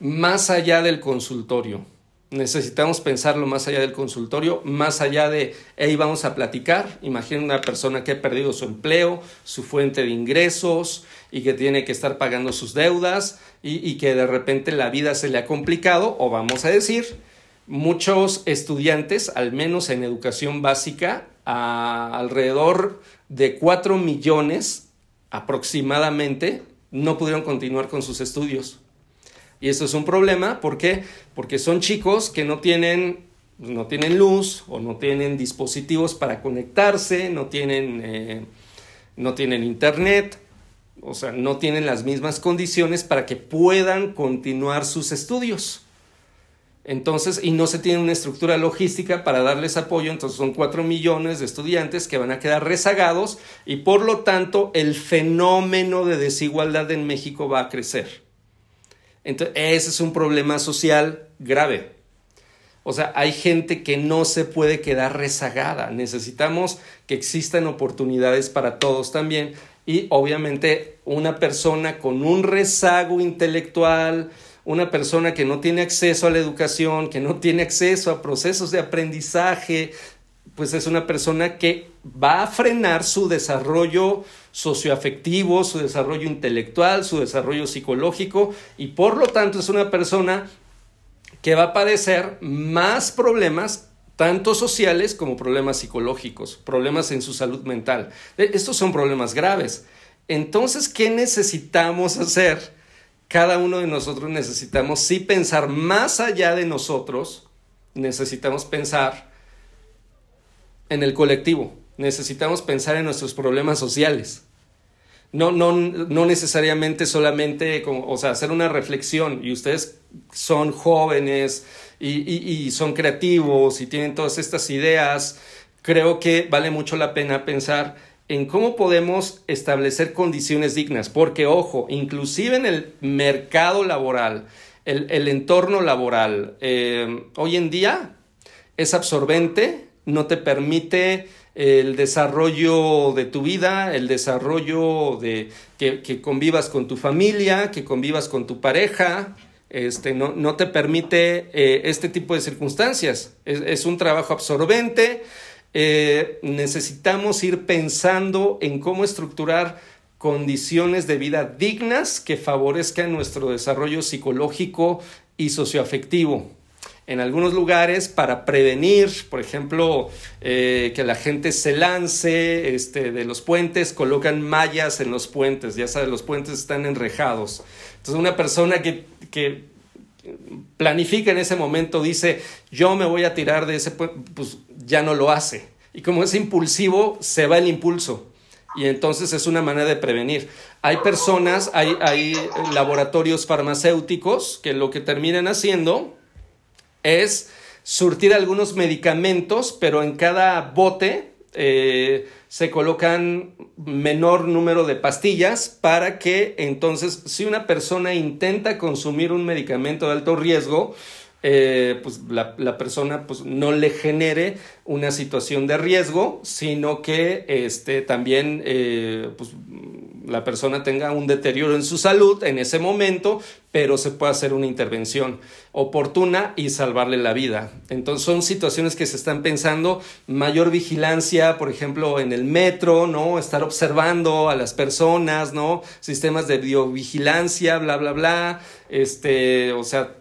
más allá del consultorio. Necesitamos pensarlo más allá del consultorio, más allá de, hey, vamos a platicar. Imagina una persona que ha perdido su empleo, su fuente de ingresos y que tiene que estar pagando sus deudas y, y que de repente la vida se le ha complicado, o vamos a decir, muchos estudiantes, al menos en educación básica, alrededor de 4 millones aproximadamente, no pudieron continuar con sus estudios. Y eso es un problema, ¿por qué? Porque son chicos que no tienen, no tienen luz o no tienen dispositivos para conectarse, no tienen, eh, no tienen internet, o sea, no tienen las mismas condiciones para que puedan continuar sus estudios. Entonces, y no se tiene una estructura logística para darles apoyo, entonces son cuatro millones de estudiantes que van a quedar rezagados y por lo tanto el fenómeno de desigualdad en México va a crecer. Entonces, ese es un problema social grave. O sea, hay gente que no se puede quedar rezagada. Necesitamos que existan oportunidades para todos también. Y obviamente una persona con un rezago intelectual, una persona que no tiene acceso a la educación, que no tiene acceso a procesos de aprendizaje, pues es una persona que va a frenar su desarrollo socioafectivo, su desarrollo intelectual, su desarrollo psicológico y por lo tanto es una persona que va a padecer más problemas tanto sociales como problemas psicológicos, problemas en su salud mental. E, estos son problemas graves. Entonces, ¿qué necesitamos hacer? Cada uno de nosotros necesitamos sí pensar más allá de nosotros, necesitamos pensar en el colectivo, necesitamos pensar en nuestros problemas sociales. No, no, no necesariamente solamente, o sea, hacer una reflexión y ustedes son jóvenes y, son creativos y tienen todas estas ideas, creo que vale mucho la pena pensar en cómo podemos establecer condiciones dignas, porque ojo, inclusive en el mercado laboral, el, entorno laboral, eh, hoy en día es absorbente, no te permite el desarrollo de tu vida, el desarrollo de que, convivas con tu familia, que convivas con tu pareja, este, no, no te permite eh, este tipo de circunstancias. Es, un trabajo absorbente. Eh, necesitamos ir pensando en cómo estructurar condiciones de vida dignas que favorezcan nuestro desarrollo psicológico y socioafectivo en algunos lugares para prevenir, por ejemplo, eh, que la gente se lance este, de los puentes, colocan mallas en los puentes, ya sabes, los puentes están enrejados. Entonces una persona que, que planifica en ese momento dice, yo me voy a tirar de ese pues ya no lo hace. Y como es impulsivo, se va el impulso. Y entonces es una manera de prevenir. Hay personas, hay, hay laboratorios farmacéuticos que lo que terminan haciendo es surtir algunos medicamentos, pero en cada bote eh, se colocan menor número de pastillas para que entonces si una persona intenta consumir un medicamento de alto riesgo, eh, pues la, persona pues, no le genere una situación de riesgo, sino que este, también eh, pues, la persona tenga un deterioro en su salud en ese momento, pero se puede hacer una intervención oportuna y salvarle la vida. Entonces son situaciones que se están pensando, mayor vigilancia, por ejemplo, en el metro, ¿no? Estar observando a las personas, ¿no? Sistemas de biovigilancia, bla, bla, bla. Este, o sea,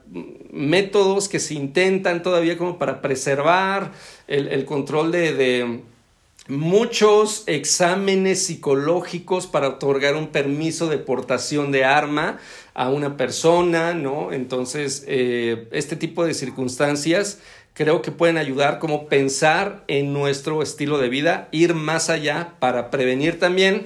métodos que se intentan todavía como para preservar el, control de muchos exámenes psicológicos para otorgar un permiso de portación de arma a una persona, ¿no? Entonces, eh, este tipo de circunstancias creo que pueden ayudar como pensar en nuestro estilo de vida, ir más allá para prevenir también.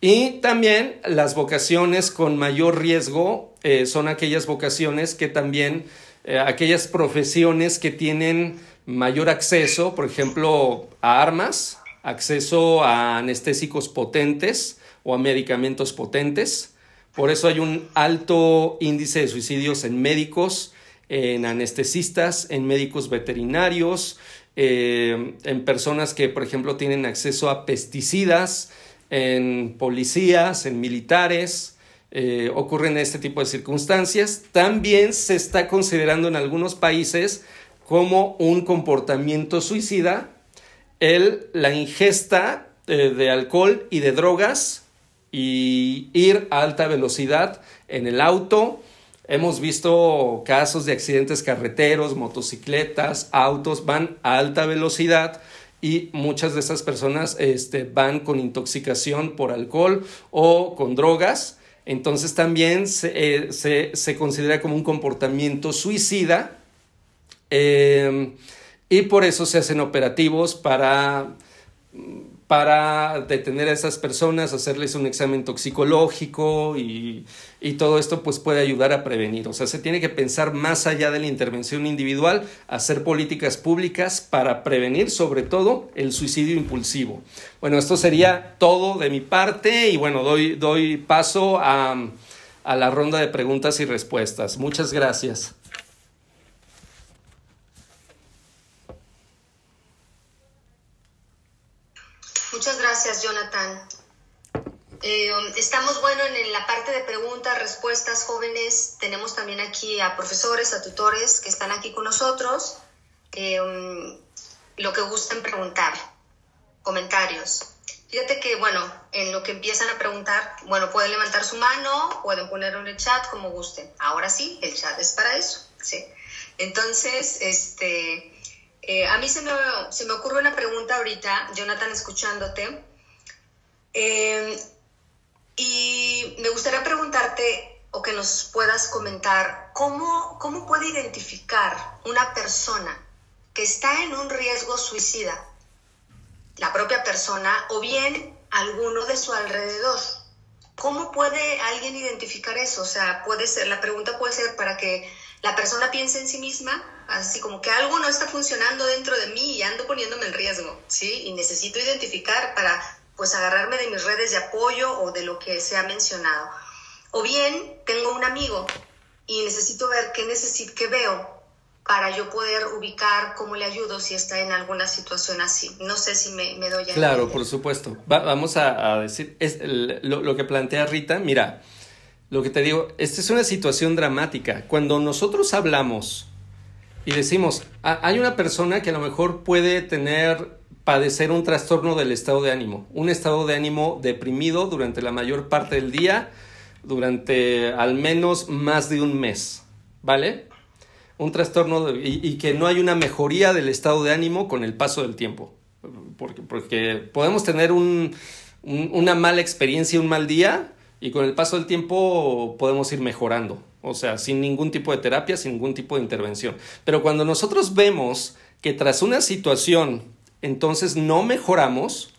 Y también las vocaciones con mayor riesgo eh, son aquellas vocaciones que también, eh, aquellas profesiones que tienen mayor acceso, por ejemplo, a armas, acceso a anestésicos potentes o a medicamentos potentes. Por eso hay un alto índice de suicidios en médicos, en anestesistas, en médicos veterinarios, eh, en personas que, por ejemplo, tienen acceso a pesticidas, en policías, en militares. Eh, ocurren este tipo de circunstancias. También se está considerando en algunos países como un comportamiento suicida el, la ingesta eh, de alcohol y de drogas y ir a alta velocidad en el auto. Hemos visto casos de accidentes carreteros, motocicletas, autos van a alta velocidad y muchas de esas personas este, van con intoxicación por alcohol o con drogas. Entonces también se, eh, se, considera como un comportamiento suicida. Eh, y por eso se hacen operativos para para detener a esas personas, hacerles un examen toxicológico y, y, todo esto pues puede ayudar a prevenir. O sea, se tiene que pensar más allá de la intervención individual, hacer políticas públicas para prevenir sobre todo el suicidio impulsivo. Bueno, esto sería todo de mi parte y bueno, doy, doy paso a, a la ronda de preguntas y respuestas. Muchas gracias. Muchas Eh, um, estamos, bueno, en la parte de preguntas, respuestas, jóvenes. Tenemos también aquí a profesores, a tutores que están aquí con nosotros. Eh, um, lo que gusten preguntar, comentarios. Fíjate que, bueno, en lo que empiezan a preguntar, bueno, pueden levantar su mano, pueden ponerlo en el chat como gusten. Ahora sí, el chat es para eso, ¿sí? Entonces, este, eh, a mí se me, se me, ocurre una pregunta ahorita, Jonathan, escuchándote. Eh, y me gustaría preguntarte o que nos puedas comentar cómo, cómo puede identificar una persona que está en un riesgo suicida, la propia persona o bien alguno de su alrededor. ¿Cómo puede alguien identificar eso? O sea, puede ser, la pregunta puede ser para que la persona piense en sí misma así como que algo no está funcionando dentro de mí y ando poniéndome en riesgo, ¿sí? Y necesito identificar para pues agarrarme de mis redes de apoyo o de lo que se ha mencionado. O bien tengo un amigo y necesito ver qué necesito, qué veo para yo poder ubicar cómo le ayudo si está en alguna situación así. No sé si me, me doy a Claro, por supuesto. vamos a, decir, es lo, lo que plantea Rita, mira, lo que te digo, esta es una situación dramática. Cuando nosotros hablamos y decimos, hay una persona que a lo mejor puede tener, padecer un trastorno del estado de ánimo, un estado de ánimo deprimido durante la mayor parte del día, durante al menos más de un mes, ¿vale? Un trastorno y, que no hay una mejoría del estado de ánimo con el paso del tiempo, porque, porque podemos tener un, una mala experiencia, un mal día, y con el paso del tiempo podemos ir mejorando o sea, sin ningún tipo de terapia, sin ningún tipo de intervención. Pero cuando nosotros vemos que tras una situación entonces no mejoramos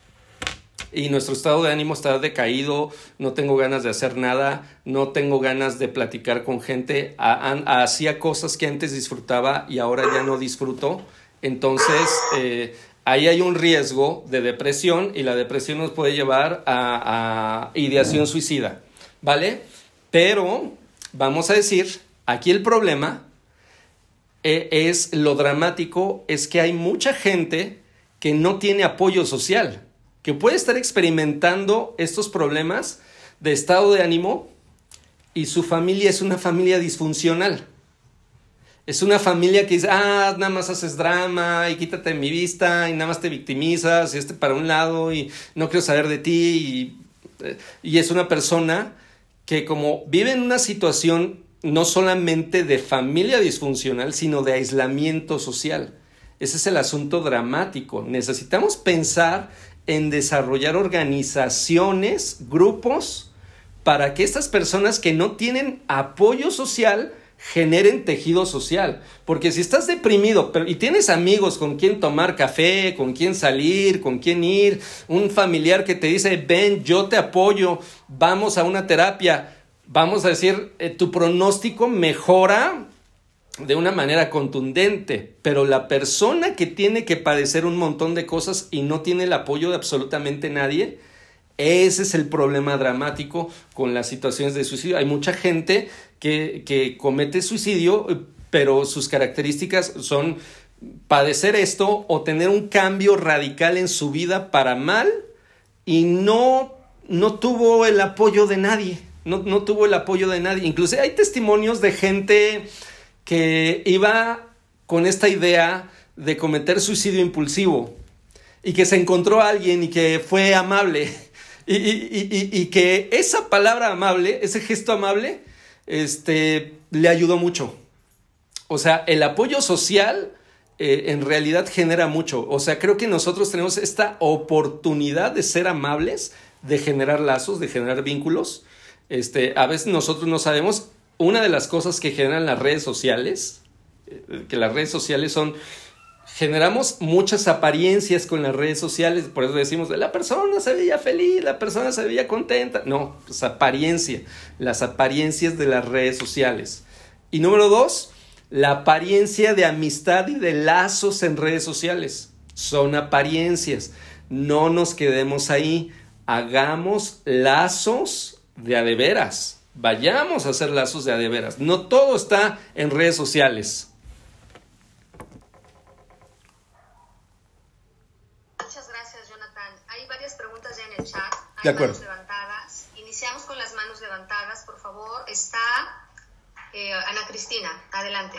y nuestro estado de ánimo está decaído, no tengo ganas de hacer nada, no tengo ganas de platicar con gente, hacía cosas que antes disfrutaba y ahora ya no disfruto, entonces eh, ahí hay un riesgo de depresión y la depresión nos puede llevar a, ideación suicida, ¿vale? Pero vamos a decir, aquí el problema eh, es lo dramático, es que hay mucha gente que no tiene apoyo social, que puede estar experimentando estos problemas de estado de ánimo y su familia es una familia disfuncional. Es una familia que dice, ah, nada más haces drama y quítate mi vista y nada más te victimizas y este para un lado y no quiero saber de ti y, eh, y es una persona que como vive en una situación no solamente de familia disfuncional, sino de aislamiento social. Ese es el asunto dramático. Necesitamos pensar en desarrollar organizaciones, grupos, para que estas personas que no tienen apoyo social generen tejido social. Porque si estás deprimido y tienes amigos con quien tomar café, con quien salir, con quien ir, un familiar que te dice, ven, yo te apoyo, vamos a una terapia, vamos a decir, eh, tu pronóstico mejora de una manera contundente, pero la persona que tiene que padecer un montón de cosas y no tiene el apoyo de absolutamente nadie, ese es el problema dramático con las situaciones de suicidio. Hay mucha gente que, que comete suicidio, pero sus características son padecer esto o tener un cambio radical en su vida para mal y no, no tuvo el apoyo de nadie, no, no tuvo el apoyo de nadie. Incluso hay testimonios de gente que iba con esta idea de cometer suicidio impulsivo y que se encontró a alguien y que fue amable [laughs] y, y, y, y que esa palabra amable, ese gesto amable, este, le ayudó mucho. O sea, el apoyo social eh, en realidad genera mucho. O sea, creo que nosotros tenemos esta oportunidad de ser amables, de generar lazos, de generar vínculos. Este, a veces nosotros no sabemos. Una de las cosas que generan las redes sociales, eh, que las redes sociales son generamos muchas apariencias con las redes sociales, por eso decimos, la persona se veía feliz, la persona se veía contenta. No, pues apariencia, las apariencias de las redes sociales. Y número dos, la apariencia de amistad y de lazos en redes sociales. Son apariencias. No nos quedemos ahí. Hagamos lazos de adeveras. Vayamos a hacer lazos de adeveras. No todo está en redes sociales. de acuerdo. Manos levantadas. Iniciamos con las manos levantadas, por favor. Está eh, Ana Cristina, adelante.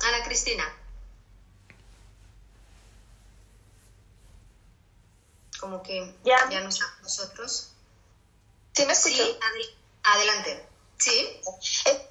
Ana Cristina. Como que ya, ya no está nosotros. ¿Sí me escuchó? Sí, adelante. Sí.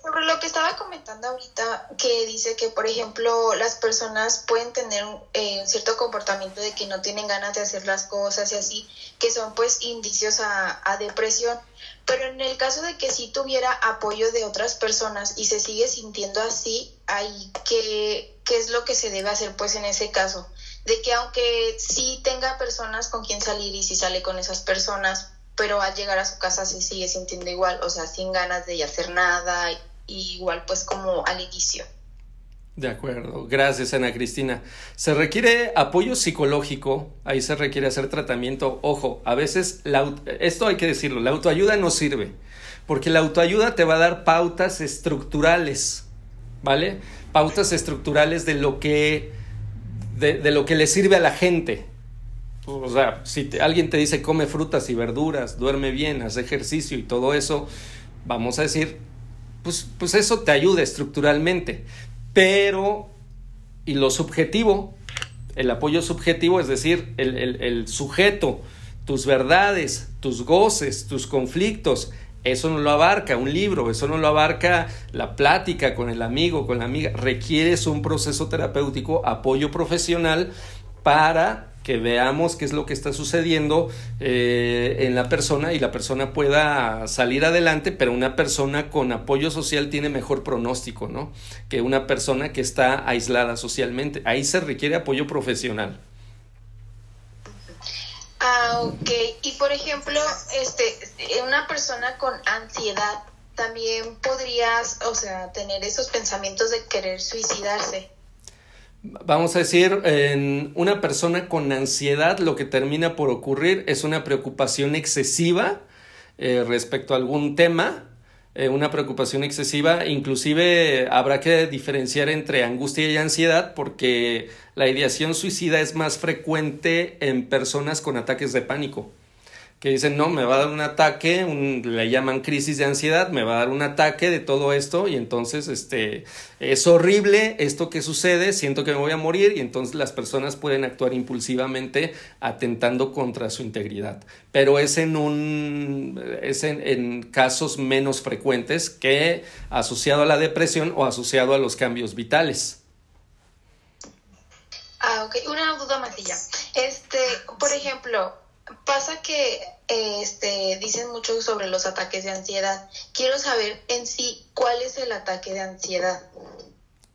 Sobre lo que estaba comentando ahorita, que dice que, por ejemplo, las personas pueden tener eh, un cierto comportamiento de que no tienen ganas de hacer las cosas y así, que son pues indicios a, a depresión. Pero en el caso de que sí tuviera apoyo de otras personas y se sigue sintiendo así, ahí, ¿qué, ¿qué es lo que se debe hacer pues en ese caso? De que aunque sí tenga personas con quien salir y si sale con esas personas, pero al llegar a su casa se sigue sintiendo igual, o sea, sin ganas de hacer nada, igual pues como al inicio. De acuerdo, gracias Ana Cristina. Se requiere apoyo psicológico, ahí se requiere hacer tratamiento. Ojo, a veces, la, esto hay que decirlo, la autoayuda no sirve, porque la autoayuda te va a dar pautas estructurales, ¿vale? Pautas estructurales de lo que, de, de lo que le sirve a la gente. O sea, si alguien te dice come frutas y verduras, duerme bien, hace ejercicio y todo eso, vamos a decir, pues, pues eso te ayuda estructuralmente. Pero, y lo subjetivo, el apoyo subjetivo, es decir, el, el sujeto, tus verdades, tus goces, tus conflictos, eso no lo abarca un libro, eso no lo abarca la plática con el amigo, con la amiga. Requieres un proceso terapéutico, apoyo profesional para que veamos qué es lo que está sucediendo eh, en la persona y la persona pueda salir adelante, pero una persona con apoyo social tiene mejor pronóstico, ¿no? Que una persona que está aislada socialmente. Ahí se requiere apoyo profesional. Ah, ok. Y por ejemplo, este, una persona con ansiedad también podrías, o sea, tener esos pensamientos de querer suicidarse vamos a decir, en una persona con ansiedad lo que termina por ocurrir es una preocupación excesiva eh, respecto a algún tema, eh, una preocupación excesiva, inclusive habrá que diferenciar entre angustia y ansiedad porque la ideación suicida es más frecuente en personas con ataques de pánico que dicen, no, me va a dar un ataque, le llaman crisis de ansiedad, me va a dar un ataque de todo esto y entonces este, es horrible esto que sucede, siento que me voy a morir y entonces las personas pueden actuar impulsivamente atentando contra su integridad. Pero es en, un, es en, en casos menos frecuentes que asociado a la depresión o asociado a los cambios vitales. Ah, ok. Una duda más Este, por ejemplo, pasa que este, dicen mucho sobre los ataques de ansiedad. Quiero saber en sí cuál es el ataque de ansiedad.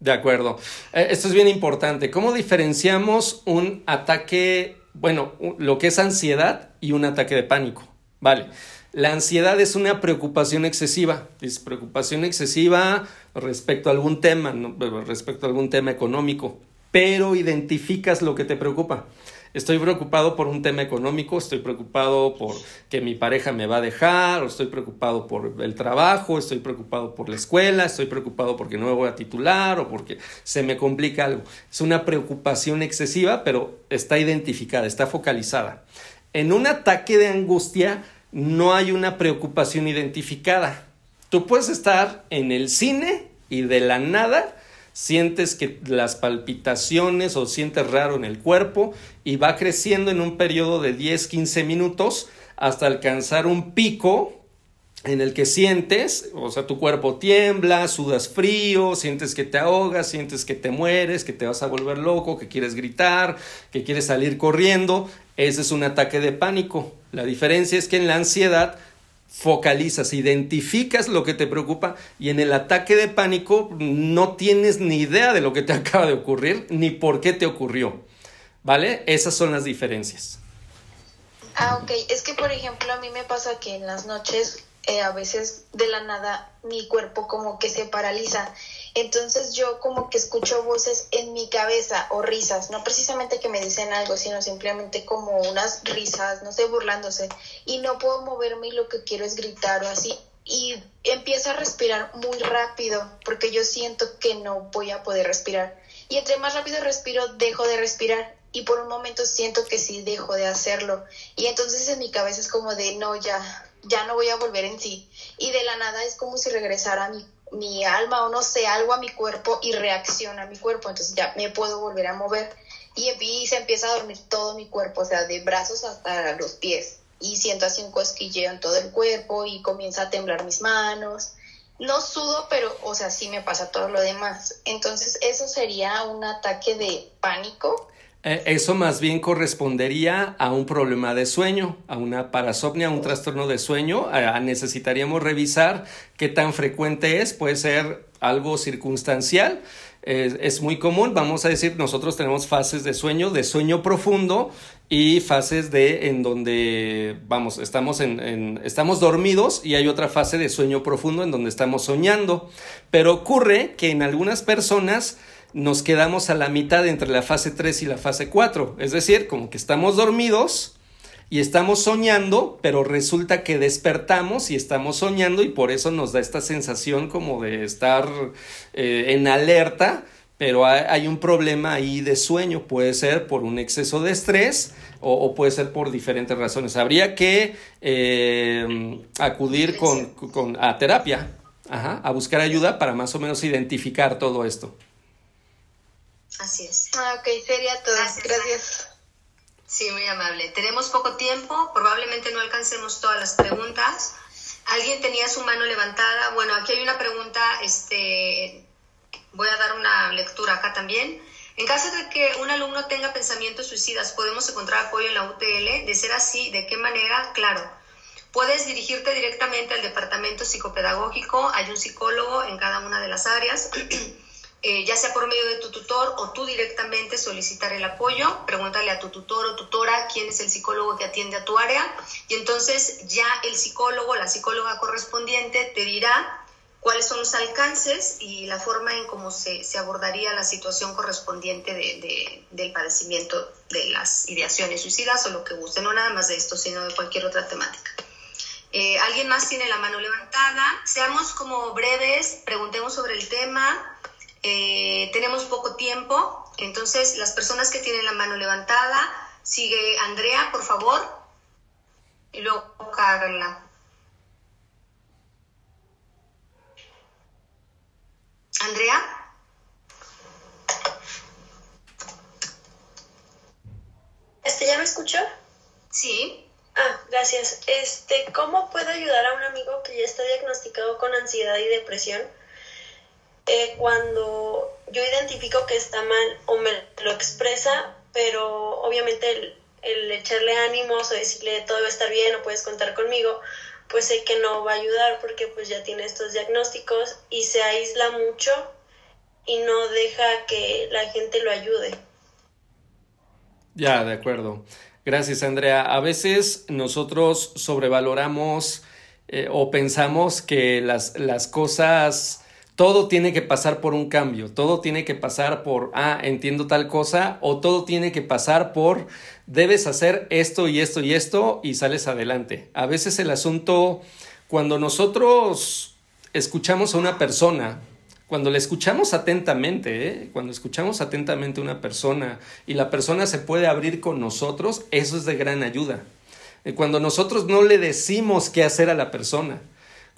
De acuerdo. Eh, esto es bien importante. ¿Cómo diferenciamos un ataque, bueno, lo que es ansiedad y un ataque de pánico? Vale. La ansiedad es una preocupación excesiva, es preocupación excesiva respecto a algún tema, respecto a algún tema económico, pero identificas lo que te preocupa. Estoy preocupado por un tema económico, estoy preocupado por que mi pareja me va a dejar, o estoy preocupado por el trabajo, estoy preocupado por la escuela, estoy preocupado porque no me voy a titular o porque se me complica algo. Es una preocupación excesiva, pero está identificada, está focalizada. En un ataque de angustia no hay una preocupación identificada. Tú puedes estar en el cine y de la nada sientes que las palpitaciones o sientes raro en el cuerpo y va creciendo en un periodo de 10, 15 minutos hasta alcanzar un pico en el que sientes, o sea, tu cuerpo tiembla, sudas frío, sientes que te ahogas, sientes que te mueres, que te vas a volver loco, que quieres gritar, que quieres salir corriendo. Ese es un ataque de pánico. La diferencia es que en la ansiedad focalizas, identificas lo que te preocupa y en el ataque de pánico no tienes ni idea de lo que te [laughs] acaba de ocurrir ni por qué te ocurrió. ¿Vale? Esas son las diferencias. Ah, ok. Es que, por ejemplo, a mí me pasa que en las noches eh, a veces de la nada mi cuerpo como que se paraliza. Entonces yo como que escucho voces en mi cabeza o risas, no precisamente que me dicen algo, sino simplemente como unas risas, no sé, burlándose. Y no puedo moverme y lo que quiero es gritar o así. Y empiezo a respirar muy rápido porque yo siento que no voy a poder respirar. Y entre más rápido respiro, dejo de respirar y por un momento siento que sí dejo de hacerlo. Y entonces en mi cabeza es como de, no, ya, ya no voy a volver en sí. Y de la nada es como si regresara mi, mi alma o no sé, algo a mi cuerpo y reacciona a mi cuerpo. Entonces ya me puedo volver a mover. Y, y se empieza a dormir todo mi cuerpo, o sea, de brazos hasta los pies. Y siento así un cosquilleo en todo el cuerpo y comienza a temblar mis manos. No sudo, pero, o sea, sí me pasa todo lo demás. Entonces, eso sería un ataque de pánico eh, eso más bien correspondería a un problema de sueño, a una parasomnia, a un trastorno de sueño. necesitaríamos revisar qué tan frecuente es, puede ser algo circunstancial. es muy común, vamos a decir, nosotros tenemos fases de sueño, de sueño profundo y fases de en donde, vamos, estamos, en, estamos dormidos y hay otra fase de sueño profundo en donde estamos soñando. Pero ocurre que en algunas personas nos quedamos a la mitad entre la fase 3 y la fase 4. Es decir, como que estamos dormidos y estamos soñando, pero resulta que despertamos y estamos soñando y por eso nos da esta sensación como de estar eh, en alerta, pero hay, un problema ahí de sueño. Puede ser por un exceso de estrés o, puede ser por diferentes razones. Habría que eh, acudir con, a terapia, a buscar ayuda para más o menos identificar todo esto. Así es. Ah, ok, sería todo. Gracias. Sí, muy amable. Tenemos poco tiempo, probablemente no alcancemos todas las preguntas. ¿Alguien tenía su mano levantada? Bueno, aquí hay una pregunta, este, voy a dar una lectura acá también. En caso de que un alumno tenga pensamientos suicidas, ¿podemos encontrar apoyo en la UTL? De ser así, ¿de qué manera? Claro, puedes dirigirte directamente al departamento psicopedagógico, hay un psicólogo en cada una de las áreas. [clears throat] Eh, ya sea por medio de tu tutor o tú directamente solicitar el apoyo, pregúntale a tu tutor o tutora quién es el psicólogo que atiende a tu área y entonces ya el psicólogo, la psicóloga correspondiente te dirá cuáles son los alcances y la forma en cómo se, abordaría la situación correspondiente de, del padecimiento de las ideaciones suicidas o lo que guste, no nada más de esto, sino de cualquier otra temática. Eh, ¿Alguien más tiene la mano levantada? Seamos como breves, preguntemos sobre el tema eh, tenemos poco tiempo, entonces las personas que tienen la mano levantada, sigue Andrea, por favor, y luego Carla. Andrea. Este, ¿ya me escuchó? Sí. Ah, gracias. Este, ¿cómo puedo ayudar a un amigo que ya está diagnosticado con ansiedad y depresión? Eh, cuando yo identifico que está mal o me lo expresa, pero obviamente el, echarle ánimos o decirle todo va a estar bien o puedes contar conmigo, pues sé que no va a ayudar porque pues ya tiene estos diagnósticos y se aísla mucho y no deja que la gente lo ayude. Ya, de acuerdo. Gracias, Andrea. A veces nosotros sobrevaloramos eh, o pensamos que las, las cosas todo tiene que pasar por un cambio, todo tiene que pasar por, ah, entiendo tal cosa, o todo tiene que pasar por, debes hacer esto y esto y esto y sales adelante. A veces el asunto, cuando nosotros escuchamos a una persona, cuando le escuchamos atentamente, ¿eh? cuando escuchamos atentamente a una persona y la persona se puede abrir con nosotros, eso es de gran ayuda. Eh, cuando nosotros no le decimos qué hacer a la persona,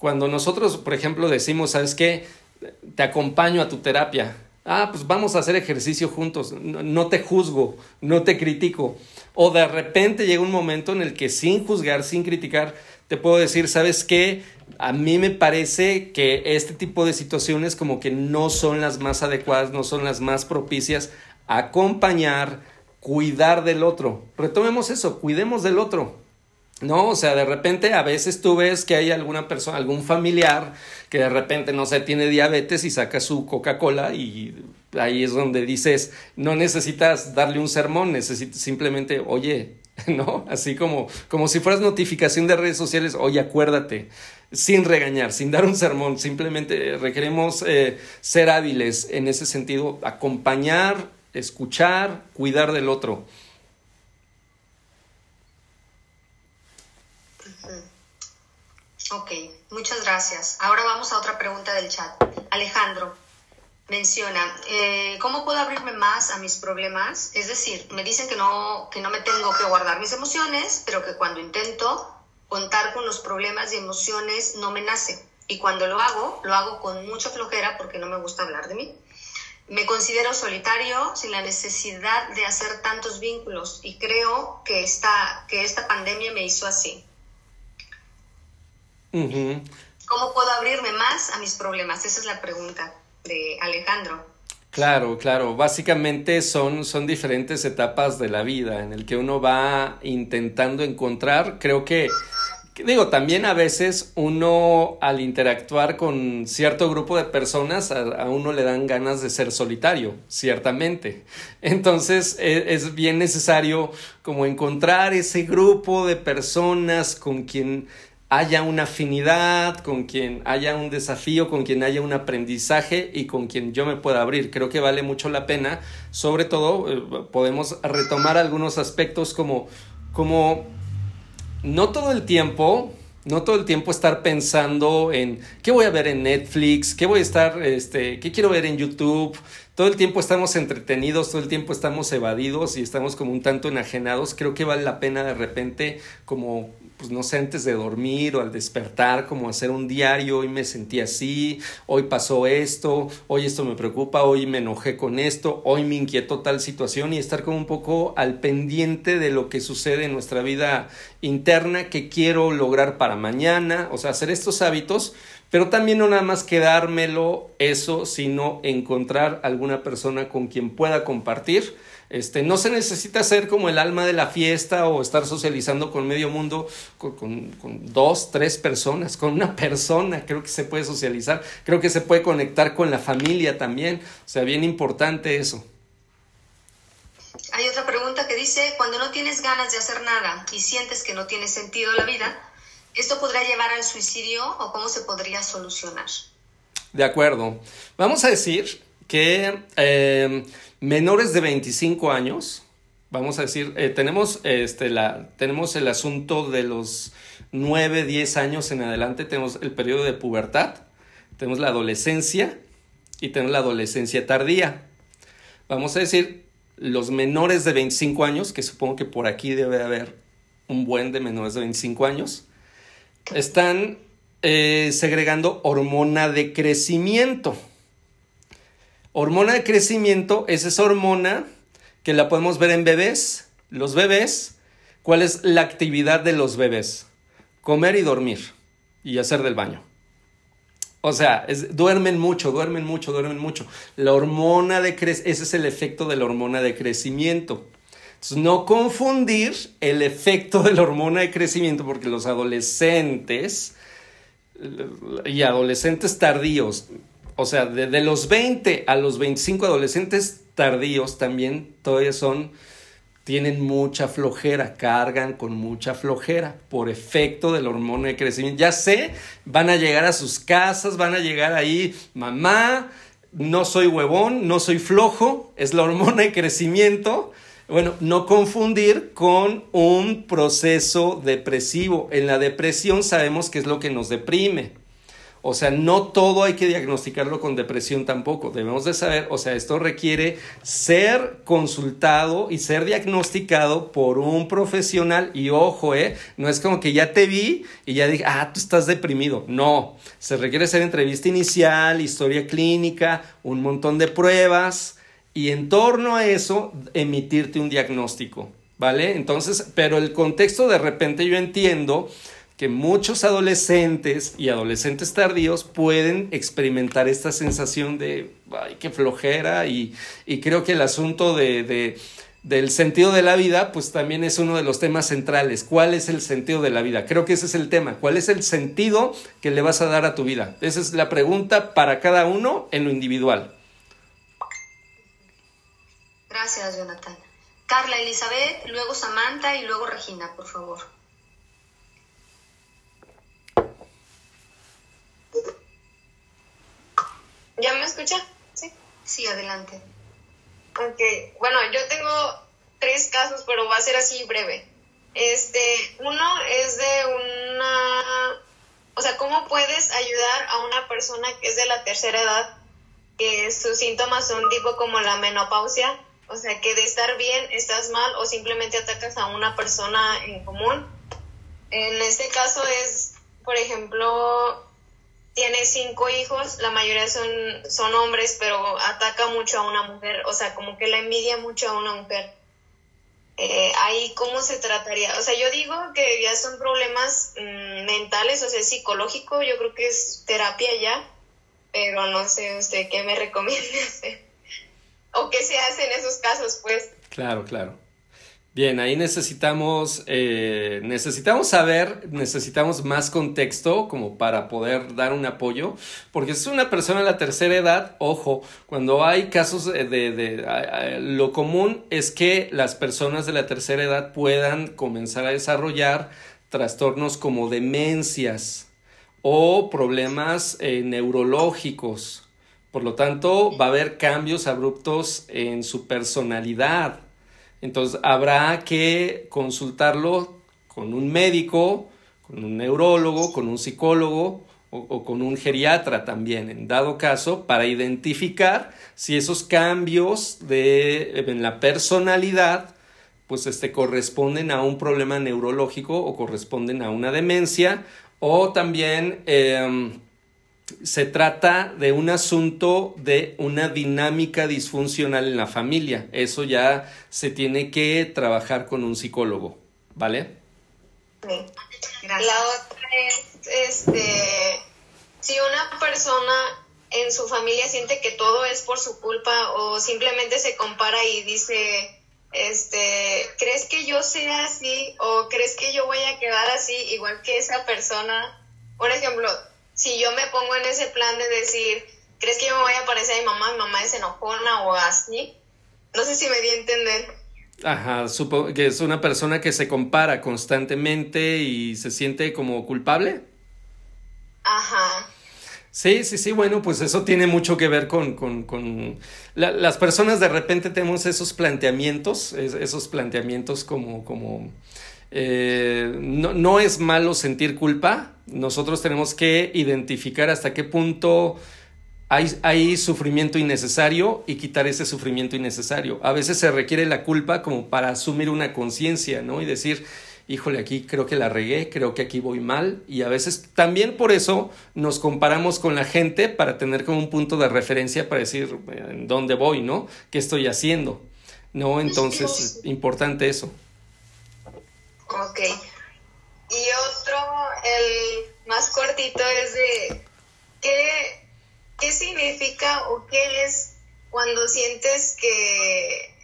cuando nosotros, por ejemplo, decimos, ¿sabes qué? Te acompaño a tu terapia. Ah, pues vamos a hacer ejercicio juntos. No, te juzgo, no te critico. O de repente llega un momento en el que sin juzgar, sin criticar, te puedo decir, ¿sabes qué? A mí me parece que este tipo de situaciones como que no son las más adecuadas, no son las más propicias. Acompañar, cuidar del otro. Retomemos eso, cuidemos del otro. ¿No? O sea, de repente a veces tú ves que hay alguna persona, algún familiar que de repente, no sé, tiene diabetes y saca su Coca-Cola y ahí es donde dices, no necesitas darle un sermón, necesitas simplemente, oye, [laughs] ¿no? Así como, como si fueras notificación de redes sociales, oye, acuérdate, sin regañar, sin dar un sermón, simplemente requeremos eh, ser hábiles en ese sentido, acompañar, escuchar, cuidar del otro. Ok, muchas gracias. Ahora vamos a otra pregunta del chat. Alejandro menciona, eh, ¿cómo puedo abrirme más a mis problemas? Es decir, me dicen que no, que no me tengo que guardar mis emociones, pero que cuando intento contar con los problemas y emociones no me nace. Y cuando lo hago, lo hago con mucha flojera porque no me gusta hablar de mí. Me considero solitario sin la necesidad de hacer tantos vínculos y creo que que esta pandemia me hizo así. ¿Cómo puedo abrirme más a mis problemas? Esa es la pregunta de Alejandro. Claro, claro. Básicamente son, son diferentes etapas de la vida en el que uno va intentando encontrar. Creo que, digo, también a veces uno al interactuar con cierto grupo de personas, a, uno le dan ganas de ser solitario, ciertamente. Entonces e, es bien necesario como encontrar ese grupo de personas con quien haya una afinidad, con quien haya un desafío, con quien haya un aprendizaje y con quien yo me pueda abrir. Creo que vale mucho la pena. Sobre todo, eh, podemos retomar algunos aspectos como, como no todo el tiempo, no todo el tiempo estar pensando en qué voy a ver en Netflix, qué voy a estar, este, qué quiero ver en YouTube. Todo el tiempo estamos entretenidos, todo el tiempo estamos evadidos y estamos como un tanto enajenados. Creo que vale la pena de repente como pues no sé, antes de dormir o al despertar, como hacer un diario, hoy me sentí así, hoy pasó esto, hoy esto me preocupa, hoy me enojé con esto, hoy me inquietó tal situación y estar como un poco al pendiente de lo que sucede en nuestra vida interna, que quiero lograr para mañana, o sea, hacer estos hábitos, pero también no nada más quedármelo eso, sino encontrar alguna persona con quien pueda compartir este, no se necesita ser como el alma de la fiesta o estar socializando con medio mundo con, con, dos, tres personas, con una persona, creo que se puede socializar, creo que se puede conectar con la familia también, o sea, bien importante eso. Hay otra pregunta que dice, cuando no tienes ganas de hacer nada y sientes que no tiene sentido la vida, ¿esto podría llevar al suicidio o cómo se podría solucionar? De acuerdo. Vamos a decir que eh, menores de 25 años, vamos a decir, eh, tenemos, este, la, tenemos el asunto de los 9, 10 años en adelante, tenemos el periodo de pubertad, tenemos la adolescencia y tenemos la adolescencia tardía. Vamos a decir, los menores de 25 años, que supongo que por aquí debe haber un buen de menores de 25 años, están eh, segregando hormona de crecimiento. Hormona de crecimiento es esa hormona que la podemos ver en bebés. Los bebés, ¿cuál es la actividad de los bebés? Comer y dormir y hacer del baño. O sea, duermen mucho, duermen mucho, duermen mucho. La hormona de crecimiento, ese es el efecto de la hormona de crecimiento. Entonces, no confundir el efecto de la hormona de crecimiento porque los adolescentes y adolescentes tardíos o sea, de, los 20 a los 25 adolescentes tardíos también todavía son, tienen mucha flojera, cargan con mucha flojera por efecto del hormona de crecimiento. Ya sé, van a llegar a sus casas, van a llegar ahí, mamá, no soy huevón, no soy flojo, es la hormona de crecimiento. Bueno, no confundir con un proceso depresivo. En la depresión sabemos que es lo que nos deprime. O sea, no todo hay que diagnosticarlo con depresión tampoco. Debemos de saber, o sea, esto requiere ser consultado y ser diagnosticado por un profesional. Y ojo, eh, no es como que ya te vi y ya dije, ah, tú estás deprimido. No, se requiere hacer entrevista inicial, historia clínica, un montón de pruebas y en torno a eso emitirte un diagnóstico. ¿Vale? Entonces, pero el contexto de repente yo entiendo que muchos adolescentes y adolescentes tardíos pueden experimentar esta sensación de, ay, qué flojera, y, creo que el asunto de, del sentido de la vida, pues también es uno de los temas centrales. ¿Cuál es el sentido de la vida? Creo que ese es el tema. ¿Cuál es el sentido que le vas a dar a tu vida? Esa es la pregunta para cada uno en lo individual. Gracias, Jonathan. Carla, Elizabeth, luego Samantha y luego Regina, por favor. ¿Ya me escucha? Sí. Sí, adelante. Ok, bueno, yo tengo tres casos, pero va a ser así breve. Este, uno es de una, o sea, ¿cómo puedes ayudar a una persona que es de la tercera edad, que sus síntomas son tipo como la menopausia? O sea, que de estar bien estás mal o simplemente atacas a una persona en común. En este caso es, por ejemplo, tiene cinco hijos, la mayoría son, son hombres, pero ataca mucho a una mujer, o sea, como que la envidia mucho a una mujer. Eh, ahí, ¿cómo se trataría? O sea, yo digo que ya son problemas mm, mentales, o sea, psicológico, yo creo que es terapia ya, pero no sé usted qué me [laughs] recomienda hacer. o qué se hace en esos casos, pues. Claro, claro. Bien, ahí necesitamos, eh, necesitamos saber, necesitamos más contexto como para poder dar un apoyo, porque es una persona de la tercera edad, ojo, cuando hay casos de, de, lo común es que las personas de la tercera edad puedan comenzar a desarrollar trastornos como demencias o problemas eh, neurológicos. Por lo tanto, va a haber cambios abruptos en su personalidad entonces habrá que consultarlo con un médico, con un neurólogo, con un psicólogo o, con un geriatra también, en dado caso, para identificar si esos cambios de, en la personalidad pues este, corresponden a un problema neurológico o corresponden a una demencia o también em, se trata de un asunto de una dinámica disfuncional en la familia. Eso ya se tiene que trabajar con un psicólogo, ¿vale? Sí. La otra es, este, si una persona en su familia siente que todo es por su culpa o simplemente se compara y dice, este, ¿crees que yo sea así o crees que yo voy a quedar así igual que esa persona? Por ejemplo, si yo me pongo en ese plan de decir, ¿crees que yo me voy a parecer a mi mamá? Mi mamá es enojona o así. No sé si me di a entender. Ajá, supongo que es una persona que se compara constantemente y se siente como culpable. Ajá. Sí, sí, sí, bueno, pues eso tiene mucho que ver con, con, con las personas de repente tenemos esos planteamientos, esos planteamientos como, como eh, no, no, es malo sentir culpa, nosotros tenemos que identificar hasta qué punto hay, hay, sufrimiento innecesario y quitar ese sufrimiento innecesario. A veces se requiere la culpa como para asumir una conciencia, ¿no? Y decir, híjole, aquí creo que la regué, creo que aquí voy mal. Y a veces también por eso nos comparamos con la gente para tener como un punto de referencia para decir en dónde voy, ¿no? ¿Qué estoy haciendo? ¿No? Entonces, es importante eso. Ok. Y otro, el más cortito, es de qué, qué significa o qué es cuando sientes que,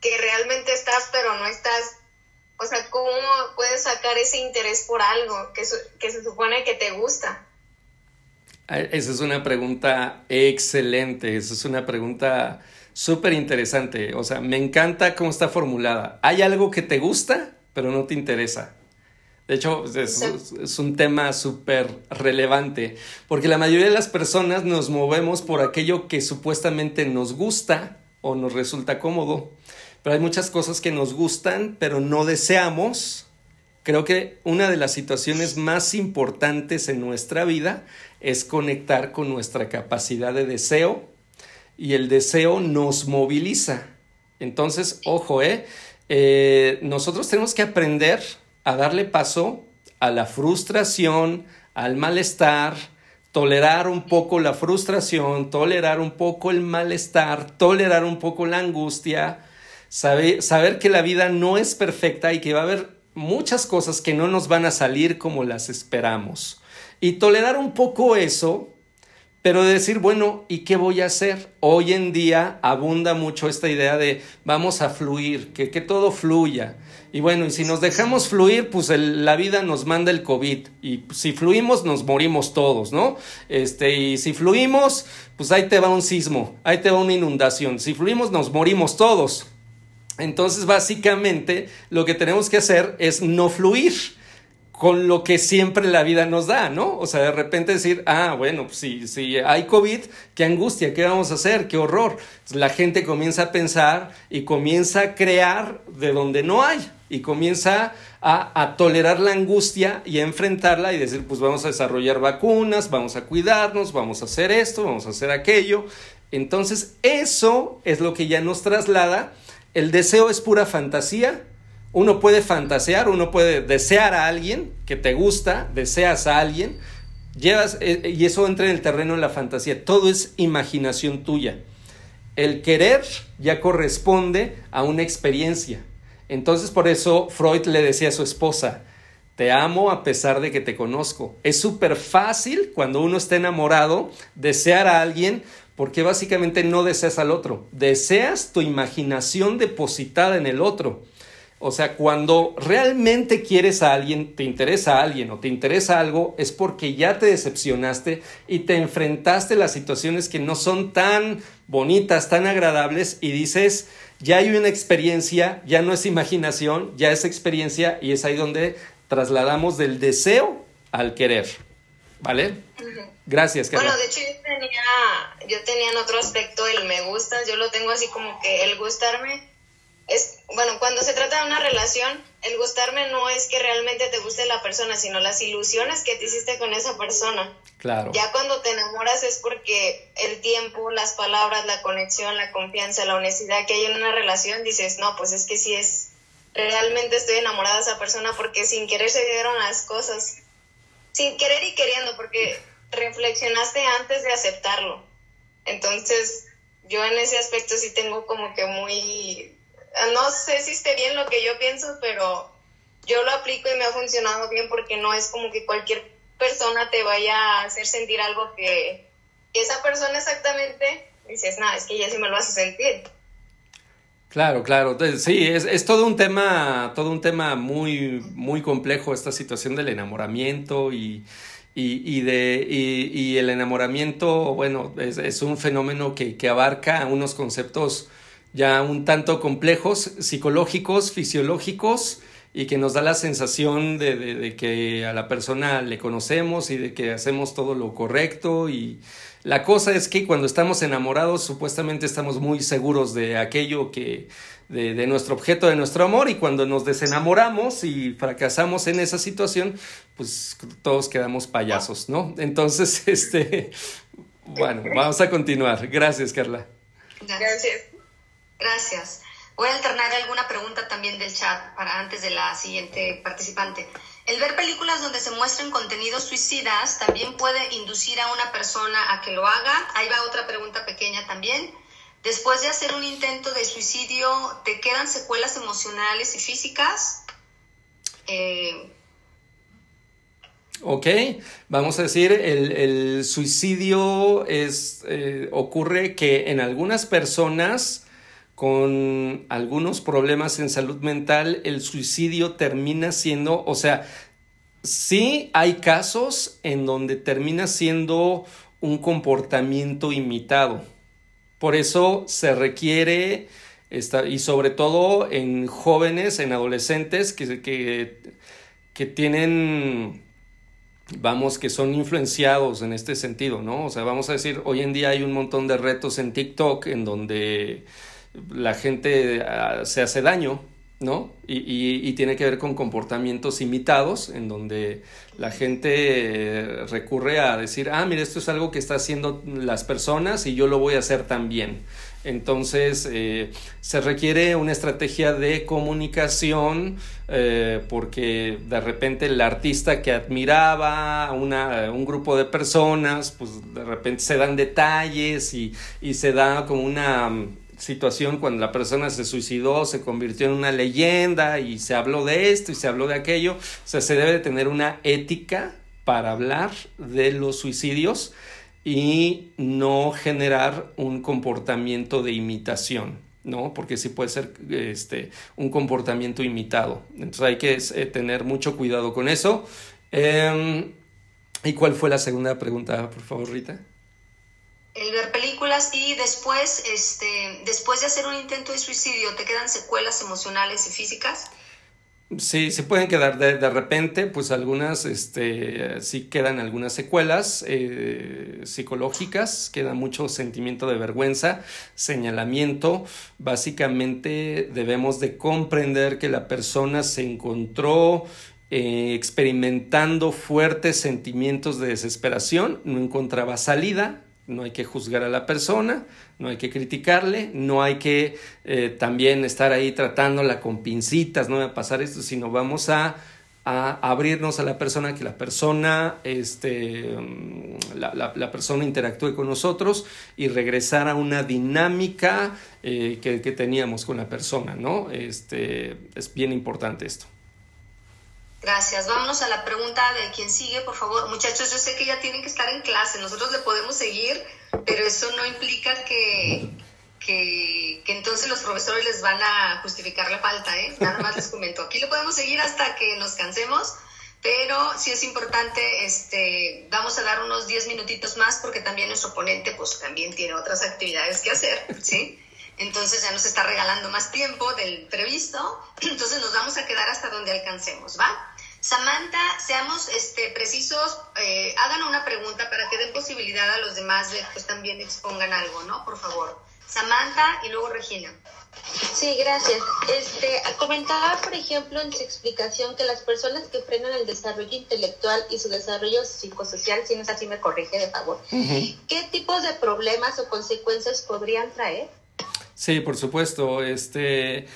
que realmente estás pero no estás. O sea, ¿cómo puedes sacar ese interés por algo que, que se supone que te gusta? Ah, esa es una pregunta excelente, esa es una pregunta súper interesante. O sea, me encanta cómo está formulada. ¿Hay algo que te gusta? Pero no te interesa. De hecho, es, un tema súper relevante, porque la mayoría de las personas nos movemos por aquello que supuestamente nos gusta o nos resulta cómodo, pero hay muchas cosas que nos gustan, pero no deseamos. Creo que una de las situaciones más importantes en nuestra vida es conectar con nuestra capacidad de deseo y el deseo nos moviliza. Entonces, ojo, ¿eh? Eh, nosotros tenemos que aprender a darle paso a la frustración, al malestar, tolerar un poco la frustración, tolerar un poco el malestar, tolerar un poco la angustia, saber, saber que la vida no es perfecta y que va a haber muchas cosas que no nos van a salir como las esperamos. Y tolerar un poco eso pero de decir, bueno, ¿y qué voy a hacer? Hoy en día abunda mucho esta idea de vamos a fluir, que, que todo fluya. Y bueno, y si nos dejamos fluir, pues la vida nos manda el COVID. Y si fluimos, nos morimos todos, ¿no? Este, y si fluimos, pues ahí te va un sismo, ahí te va una inundación. Si fluimos, nos morimos todos. Entonces, básicamente, lo que tenemos que hacer es no fluir con lo que siempre la vida nos da, ¿no? O sea, de repente decir, ah, bueno, pues si, si hay COVID, qué angustia, qué vamos a hacer, qué horror. La gente comienza a pensar y comienza a crear de donde no hay y comienza a, a, tolerar la angustia y a enfrentarla y decir, pues vamos a desarrollar vacunas, vamos a cuidarnos, vamos a hacer esto, vamos a hacer aquello. Entonces, eso es lo que ya nos traslada. El deseo es pura fantasía, uno puede fantasear, uno puede desear a alguien que te gusta, deseas a alguien, llevas, eh, y eso entra en el terreno de la fantasía. Todo es imaginación tuya. El querer ya corresponde a una experiencia. Entonces por eso Freud le decía a su esposa, te amo a pesar de que te conozco. Es súper fácil cuando uno está enamorado desear a alguien porque básicamente no deseas al otro, deseas tu imaginación depositada en el otro. O sea, cuando realmente quieres a alguien, te interesa a alguien o te interesa algo, es porque ya te decepcionaste y te enfrentaste a las situaciones que no son tan bonitas, tan agradables y dices, ya hay una experiencia, ya no es imaginación, ya es experiencia y es ahí donde trasladamos del deseo al querer. ¿Vale? Gracias, Carla. Bueno, de hecho yo tenía, yo tenía en otro aspecto el me gusta, yo lo tengo así como que el gustarme es, bueno, cuando se trata de una relación, el gustarme no es que realmente te guste la persona, sino las ilusiones que te hiciste con esa persona. Claro. Ya cuando te enamoras es porque el tiempo, las palabras, la conexión, la confianza, la honestidad que hay en una relación, dices, no, pues es que sí es, realmente estoy enamorada de esa persona porque sin querer se dieron las cosas. Sin querer y queriendo, porque reflexionaste antes de aceptarlo. Entonces, yo en ese aspecto sí tengo como que muy no sé si esté bien lo que yo pienso, pero yo lo aplico y me ha funcionado bien porque no es como que cualquier persona te vaya a hacer sentir algo que, esa persona exactamente dices, nada, es que ya sí me lo hace sentir. Claro, claro. Sí, es, es, todo un tema, todo un tema muy, muy complejo esta situación del enamoramiento y, y, de, y, el enamoramiento, bueno, es, es un fenómeno que, que, abarca unos conceptos ya un tanto complejos, psicológicos, fisiológicos, y que nos da la sensación de, que a la persona le conocemos y de que hacemos todo lo correcto. Y la cosa es que cuando estamos enamorados, supuestamente estamos muy seguros de aquello que, de, de nuestro objeto, de nuestro amor, y cuando nos desenamoramos y fracasamos en esa situación, pues todos quedamos payasos, ¿no? Entonces, [laughs] este, bueno, vamos a continuar. Gracias, Carla. Gracias. Gracias. Voy a alternar alguna pregunta también del chat para antes de la siguiente participante. El ver películas donde se muestran contenidos suicidas también puede inducir a una persona a que lo haga. Ahí va otra pregunta pequeña también. Después de hacer un intento de suicidio, ¿te quedan secuelas emocionales y físicas? Eh, Ok, vamos a decir, el, suicidio es, eh, ocurre que en algunas personas con algunos problemas en salud mental, el suicidio termina siendo, o sea, sí hay casos en donde termina siendo un comportamiento imitado. Por eso se requiere, y sobre todo en jóvenes, en adolescentes que, que, que tienen vamos, que son influenciados en este sentido, ¿no? O sea, vamos a decir, hoy en día hay un montón de retos en TikTok en donde la gente ah, se hace daño, ¿no? Y, y, tiene que ver con comportamientos imitados, en donde la gente eh, recurre a decir, ah, mire, esto es algo que están haciendo las personas y yo lo voy a hacer también. Entonces, eh, se requiere una estrategia de comunicación eh, porque de repente el artista que admiraba a una, un grupo de personas, pues de repente se dan detalles y, y se da como una situación cuando la persona se suicidó, se convirtió en una leyenda y se habló de esto y se habló de aquello. O sea, se debe de tener una ética para hablar de los suicidios. y no generar un comportamiento de imitación. ¿no? Porque sí puede ser este, un comportamiento imitado. Entonces hay que eh, tener mucho cuidado con eso. Em, ¿Y cuál fue la segunda pregunta, por favor, Rita? El ver películas y después, este, después de hacer un intento de suicidio, ¿te quedan secuelas emocionales y físicas? Sí, se pueden quedar de, de repente, pues algunas, este, sí quedan algunas secuelas eh, psicológicas, queda mucho sentimiento de vergüenza, señalamiento. Básicamente debemos de comprender que la persona se encontró eh, experimentando fuertes sentimientos de desesperación, no encontraba salida, no hay que juzgar a la persona, no hay que criticarle, no hay que eh, también estar ahí tratándola con pincitas, no va a pasar esto, sino vamos a, abrirnos a la persona, que la persona, este, mm, la, persona interactúe con nosotros y regresar a una dinámica eh, que, que, teníamos con la persona, ¿no? Este, es bien importante esto. Gracias. Vámonos a la pregunta de quién sigue, por favor. Muchachos, yo sé que ya tienen que estar en clase, nosotros le podemos seguir, pero eso no implica que, que, entonces los profesores les van a justificar la falta, ¿eh? Nada más les comento. Aquí lo podemos seguir hasta que nos cansemos, pero sí es importante, este, vamos a dar unos 10 minutitos más porque también nuestro ponente pues también tiene otras actividades que hacer, ¿sí? Entonces ya nos está regalando más tiempo del previsto, [clears throat] entonces nos vamos a quedar hasta donde alcancemos, ¿va? Samantha, seamos este, precisos, eh, hagan una pregunta para que den posibilidad a los demás de pues también expongan algo, ¿no? Por favor. Samantha y luego Regina. Sí, gracias. Este, comentaba, por ejemplo, en su explicación que las personas que frenan el desarrollo intelectual y su desarrollo psicosocial, si no es así, me corrige de favor, ¿qué tipos de problemas o consecuencias podrían traer? Sí, por supuesto. Este,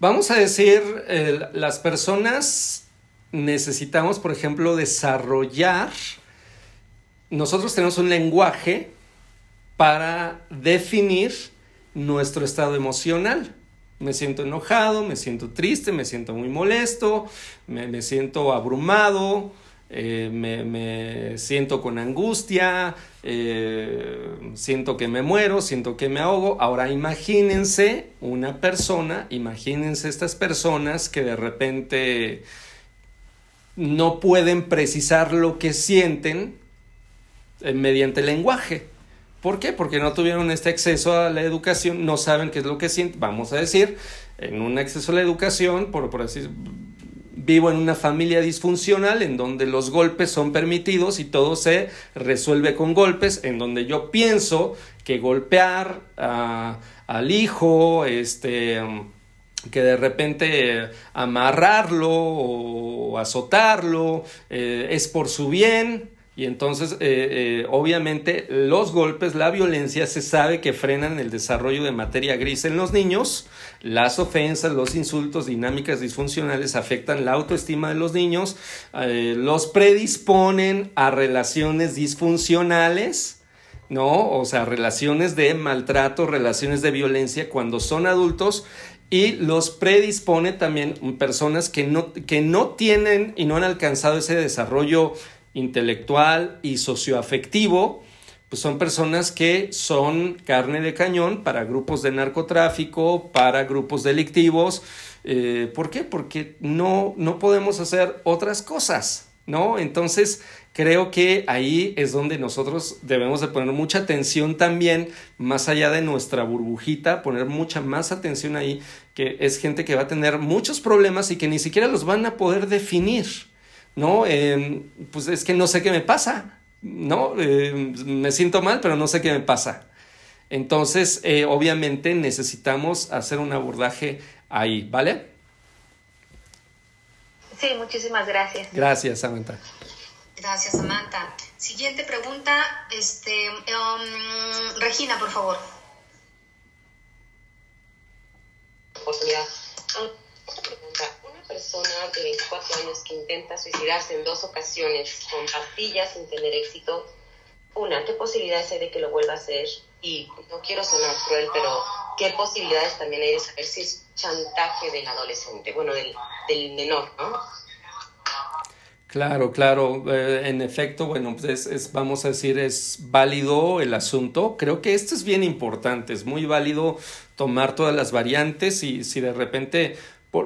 vamos a decir, las personas necesitamos, por ejemplo, desarrollar, nosotros tenemos un lenguaje para definir nuestro estado emocional. Me siento enojado, me siento triste, me siento muy molesto, me, siento abrumado, eh, me, siento con angustia, eh, siento que me muero, siento que me ahogo. Ahora imagínense una persona, imagínense estas personas que de repente no pueden precisar lo que sienten eh, mediante el lenguaje. ¿Por qué? Porque no tuvieron este acceso a la educación, no saben qué es lo que sienten. Vamos a decir, en un acceso a la educación, por, por así vivo en una familia disfuncional en donde los golpes son permitidos y todo se resuelve con golpes, en donde yo pienso que golpear al hijo, este que de repente amarrarlo o azotarlo eh, es por su bien y entonces eh, eh, obviamente los golpes, la violencia se sabe que frenan el desarrollo de materia gris en los niños, las ofensas, los insultos, dinámicas disfuncionales afectan la autoestima de los niños, los predisponen a relaciones disfuncionales, ¿no? O sea, relaciones de maltrato, relaciones de violencia cuando son adultos y los predispone también personas que no, que no tienen y no han alcanzado ese desarrollo intelectual y socioafectivo, pues son personas que son carne de cañón para grupos de narcotráfico, para grupos delictivos. Eh, ¿Por qué? Porque no, no podemos hacer otras cosas, ¿no? Entonces, creo que ahí es donde nosotros debemos de poner mucha atención también, más allá de nuestra burbujita, poner mucha más atención ahí, que es gente que va a tener muchos problemas y que ni siquiera los van a poder definir, ¿no? Em, pues es que no sé qué me pasa, ¿no? Em, me siento mal, pero no sé qué me pasa. Entonces, eh, obviamente necesitamos hacer un abordaje ahí, ¿vale? Sí, muchísimas gracias. Gracias, Samantha. Gracias, Samantha. Siguiente pregunta, este, um, Regina, por favor. Oportunidad. Una persona de 24 años que intenta suicidarse en dos ocasiones con pastillas sin tener éxito, una, ¿qué posibilidades hay de que lo vuelva a hacer? Y no quiero sonar cruel, pero ¿qué posibilidades también hay de saber si es chantaje del adolescente, bueno, del, del menor, ¿no? Claro, claro. Eh, en efecto, bueno, pues es, vamos a decir, es válido el asunto. Creo que esto es bien importante, es muy válido tomar todas las variantes y si de repente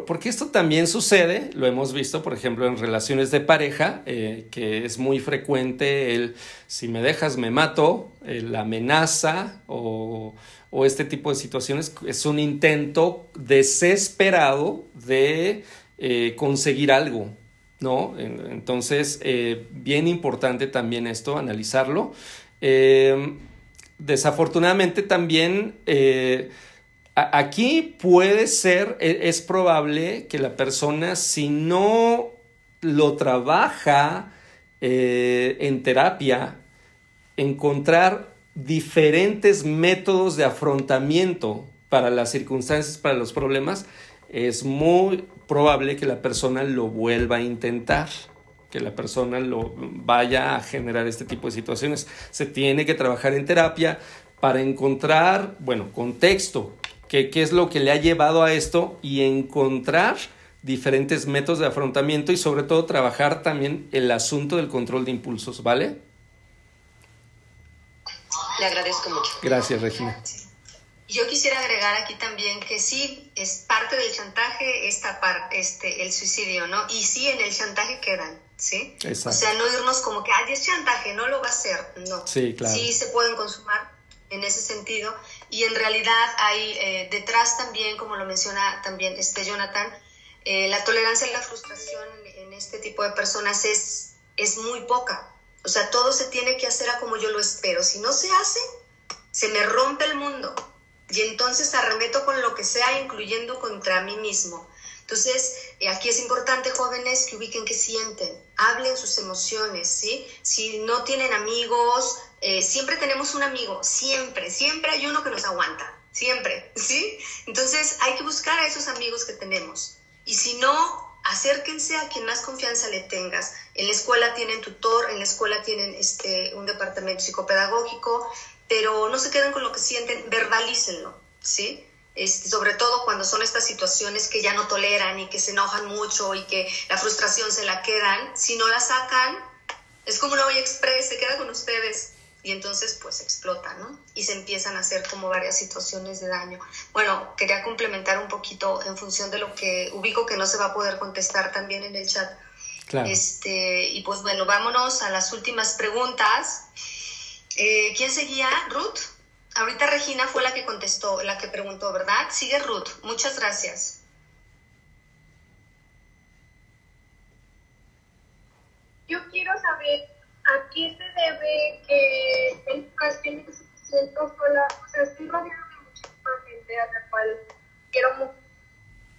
porque esto también sucede, lo hemos visto, por ejemplo, en relaciones de pareja, eh, que es muy frecuente el si me dejas me mato, la amenaza o, o, este tipo de situaciones es un intento desesperado de eh, conseguir algo, ¿no? Entonces, eh, bien importante también esto, analizarlo. desafortunadamente también Aquí puede ser, e, es probable que la persona, si no lo trabaja eh, en terapia, encontrar diferentes métodos de afrontamiento para las circunstancias, para los problemas, es muy probable que la persona lo vuelva a intentar, que la persona lo vaya a generar este tipo de situaciones. Se tiene que trabajar en terapia para encontrar, bueno, contexto, qué, es lo que le ha llevado a esto y encontrar diferentes métodos de afrontamiento y sobre todo trabajar también el asunto del control de impulsos, ¿vale? Le agradezco mucho. Gracias, Regina. Yo quisiera agregar aquí también que sí, es parte del chantaje esta parte, este, el suicidio, ¿no? Y sí, en el chantaje quedan, ¿sí? Exacto. O sea, no irnos como que, ay, es chantaje, no lo va a hacer, no. Sí, claro. Sí se pueden consumar en ese sentido. Y en realidad hay eh, detrás también, como lo menciona también este Jonathan, eh, la tolerancia y la frustración en, este tipo de personas es, es muy poca. O sea, todo se tiene que hacer a como yo lo espero. Si no se hace, se me rompe el mundo. Y entonces arremeto con lo que sea, incluyendo contra mí mismo. Entonces, eh, aquí es importante, jóvenes, que ubiquen qué sienten, hablen sus emociones, ¿sí? Si no tienen amigos, eh, siempre tenemos un amigo, siempre, siempre hay uno que nos aguanta, siempre, [laughs] ¿sí? Entonces, hay que buscar a esos amigos que tenemos. Y si no, acérquense a quien más confianza le tengas. En la escuela tienen tutor, en la escuela tienen este, un departamento psicopedagógico, pero no se queden con lo que sienten, verbalícenlo, ¿sí? Este, sobre todo cuando son estas situaciones que ya no toleran y que se enojan mucho y que la frustración se la quedan, si no la sacan, es como una olla express, se queda con ustedes y entonces pues explota, ¿no? Y se empiezan a hacer como varias situaciones de daño. Bueno, quería complementar un poquito en función de lo que ubico que no se va a poder contestar también en el chat. Claro. Este, y pues bueno, vámonos a las últimas preguntas. Eh, ¿Quién seguía? ¿Ruth? Ahorita Regina fue la que contestó, la que preguntó, ¿verdad? Sigue Ruth. Muchas gracias. Yo quiero saber a qué se debe que en ocasiones me siento sola, o sea, estoy rodeada de muchísima gente a la cual quiero mucho,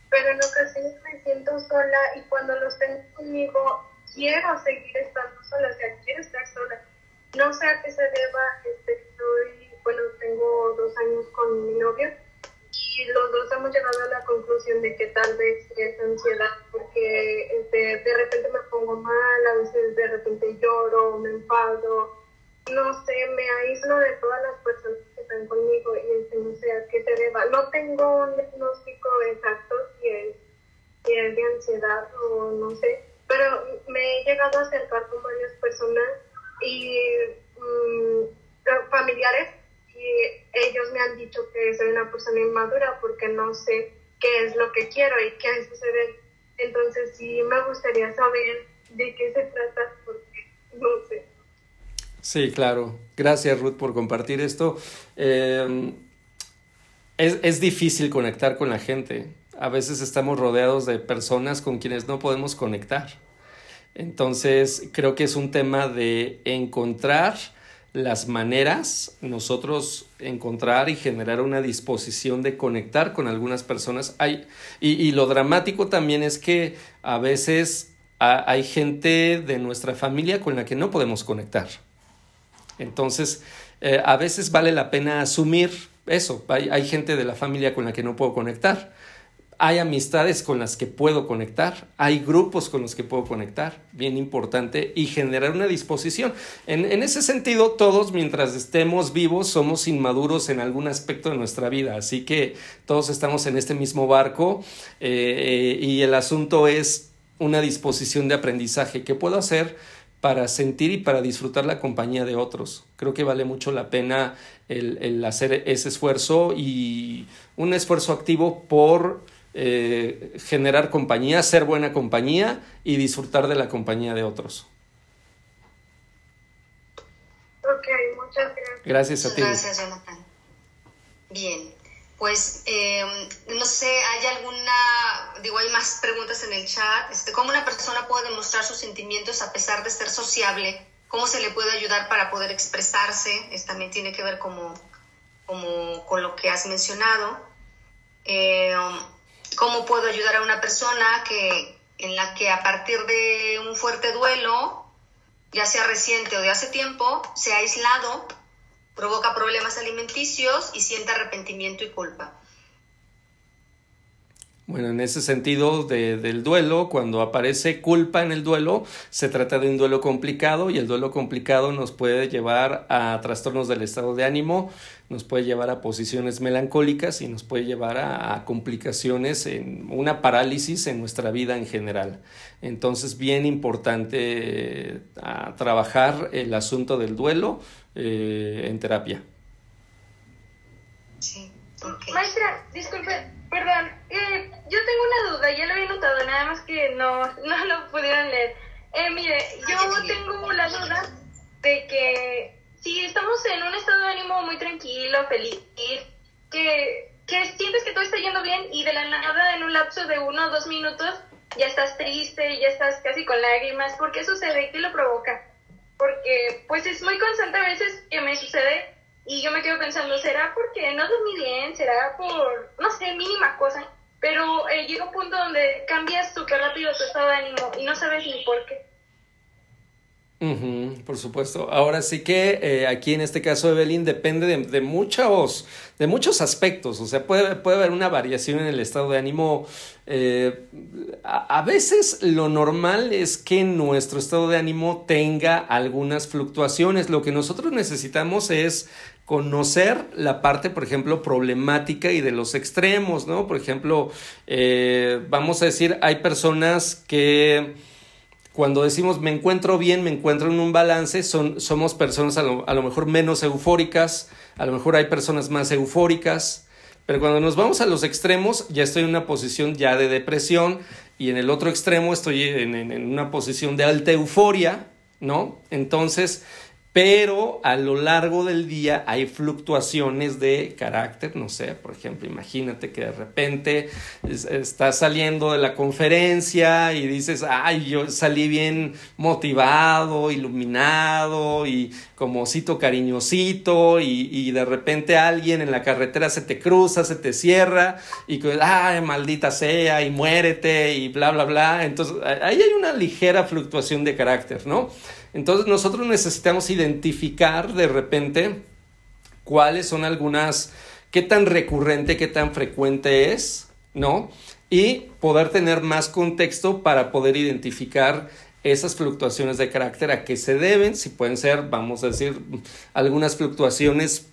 pero en ocasiones me siento sola y cuando los tengo conmigo quiero seguir estando sola, o sea, quiero estar sola. No sé a qué se deba, este, estoy bueno, tengo dos años con mi novio y los dos hemos llegado a la conclusión de que tal vez es ansiedad porque este, de repente me pongo mal, a veces de repente lloro, me enfado, no sé, me aíslo de todas las personas que están conmigo y este, no sé a qué se deba. No tengo un diagnóstico exacto si es, si es de ansiedad o no sé, pero me he llegado a acercar con varias personas y mm, familiares ellos me han dicho que soy una persona inmadura porque no sé qué es lo que quiero y qué sucede. Entonces sí me gustaría saber de qué se trata porque no sé. Sí, claro. Gracias Ruth por compartir esto. Em, es, es difícil conectar con la gente. A veces estamos rodeados de personas con quienes no podemos conectar. Entonces, creo que es un tema de encontrar las maneras, nosotros encontrar y generar una disposición de conectar con algunas personas. Hay, y, lo dramático también es que a veces hay gente de nuestra familia con la que no podemos conectar. Entonces, eh, a veces vale la pena asumir eso. Hay, hay gente de la familia con la que no puedo conectar hay amistades con las que puedo conectar, hay grupos con los que puedo conectar, bien importante, y generar una disposición. En, ese sentido, todos mientras estemos vivos somos inmaduros en algún aspecto de nuestra vida, así que todos estamos en este mismo barco eh, y el asunto es una disposición de aprendizaje. ¿Qué puedo hacer para sentir y para disfrutar la compañía de otros? Creo que vale mucho la pena el hacer ese esfuerzo y un esfuerzo activo por eh, generar compañía, ser buena compañía y disfrutar de la compañía de otros. Ok, muchas gracias. Gracias a ti. Gracias, Jonathan. Bien, pues eh, no sé, ¿hay alguna, digo, hay más preguntas en el chat? Este, ¿Cómo una persona puede demostrar sus sentimientos a pesar de ser sociable? ¿Cómo se le puede ayudar para poder expresarse? Esto también tiene que ver como, como con lo que has mencionado. Eh, cómo puedo ayudar a una persona que, en la que a partir de un fuerte duelo, ya sea reciente o de hace tiempo, se ha aislado, provoca problemas alimenticios y siente arrepentimiento y culpa. Bueno, en ese sentido de, del duelo, cuando aparece culpa en el duelo, se trata de un duelo complicado y el duelo complicado nos puede llevar a trastornos del estado de ánimo, nos puede llevar a posiciones melancólicas y nos puede llevar a, a complicaciones en una parálisis en nuestra vida en general. Entonces, bien importante eh, a trabajar el asunto del duelo eh, en terapia. Sí. Maestra, disculpe, perdón, eh, yo tengo una duda, ya lo había notado, nada más que no, no lo pudieron leer. Eh, mire, yo tengo la duda de que si estamos en un estado de ánimo muy tranquilo, feliz, que, que sientes que todo está yendo bien y de la nada en un lapso de uno o dos minutos ya estás triste, ya estás casi con lágrimas, ¿por qué sucede? ¿Qué lo provoca? Porque pues es muy constante a veces que me sucede y yo me quedo pensando, ¿será porque no dormí bien? ¿Será por, no sé, mínima cosa? Pero eh, llega un punto donde cambias súper rápido tu estado de ánimo y no sabes ni por qué. Ujú, por supuesto. Ahora sí que eh, aquí en este caso Evelyn depende de, de, muchos, de muchos aspectos. O sea, puede, puede haber una variación en el estado de ánimo. Eh, a, a, veces lo normal es que nuestro estado de ánimo tenga algunas fluctuaciones. Lo que nosotros necesitamos es conocer la parte, por ejemplo, problemática y de los extremos, ¿no? Por ejemplo, eh, vamos a decir, hay personas que cuando decimos me encuentro bien, me encuentro en un balance, son, somos personas a lo, a lo, mejor menos eufóricas, a lo mejor hay personas más eufóricas, pero cuando nos vamos a los extremos ya estoy en una posición ya de depresión y en el otro extremo estoy en, en, en una posición de alta euforia, ¿no? Entonces, pero a lo largo del día hay fluctuaciones de carácter, no sé, por ejemplo, imagínate que de repente estás saliendo de la conferencia y dices, ay, yo salí bien motivado, iluminado y como osito cariñosito y, y de repente alguien en la carretera se te cruza, se te cierra y ay, maldita sea y muérete y bla, bla, bla. Entonces, ahí hay una ligera fluctuación de carácter, ¿no? Entonces nosotros necesitamos identificar de repente cuáles son algunas, qué tan recurrente, qué tan frecuente es, ¿no? Y poder tener más contexto para poder identificar esas fluctuaciones de carácter a qué se deben, si pueden ser, vamos a decir, algunas fluctuaciones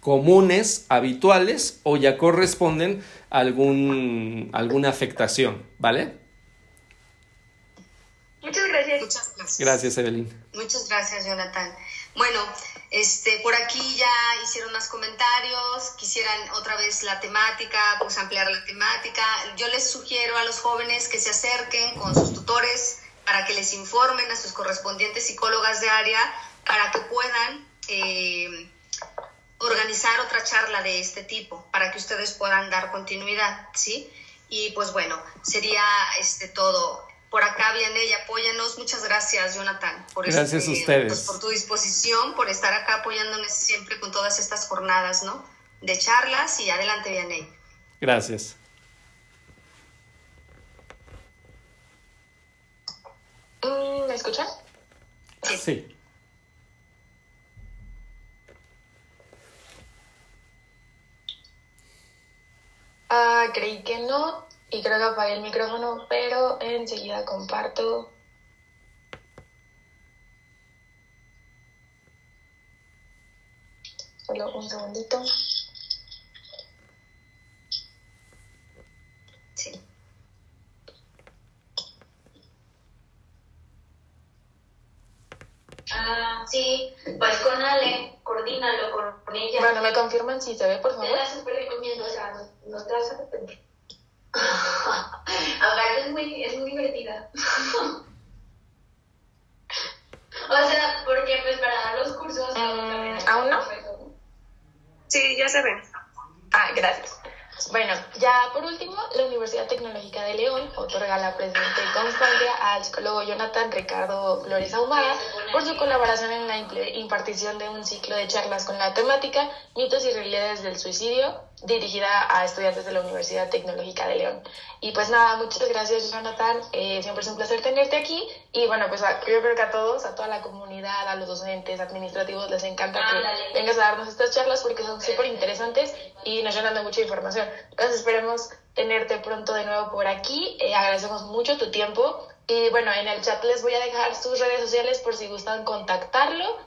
comunes, habituales, o ya corresponden a algún, alguna afectación, ¿vale? Muchas gracias. Muchas gracias. Gracias, Evelyn. Muchas gracias, Jonathan. Bueno, este, por aquí ya hicieron más comentarios, quisieran otra vez la temática, pues ampliar la temática. Yo les sugiero a los jóvenes que se acerquen con sus tutores para que les informen a sus correspondientes psicólogas de área para que puedan eh, organizar otra charla de este tipo, para que ustedes puedan dar continuidad, ¿sí? Y pues bueno, sería este todo por acá, Vianey, apóyanos. Muchas gracias, Jonathan, por, gracias este, a ustedes. Pues, por tu disposición, por estar acá apoyándonos siempre con todas estas jornadas, ¿no? De charlas y adelante, Vianey. Gracias. ¿Me escuchan? Sí. sí. Uh, creí que no, y creo que apagué el micrófono, pero enseguida comparto. Solo un segundito. Sí. Ah, sí, pues con Ale, coordínalo con ella. Bueno, me confirman si se ve, por favor. No, te vas a arrepentir. [laughs] Aparte es muy, es muy divertida. [laughs] o sea, porque pues para dar los cursos... Mm, ¿aún no? Sí, ya se ve. Ah, gracias. Bueno, ya por último, la Universidad Tecnológica de León otorga la presente constancia al psicólogo Jonathan Ricardo Flores Ahumada por su colaboración en la impartición de un ciclo de charlas con la temática Mitos y realidades del suicidio, dirigida a estudiantes de la Universidad Tecnológica de León. Y pues nada, muchas gracias Jonathan, Eh, siempre es un placer tenerte aquí y bueno, pues a- yo creo que a todos, a toda la comunidad, a los docentes, administrativos, les encanta que vengas a darnos estas charlas porque son súper interesantes y nos llenan de mucha información. Entonces esperemos tenerte pronto de nuevo por aquí. Eh, agradecemos mucho tu tiempo. Y bueno, en el chat les voy a dejar sus redes sociales por si gustan contactarlo.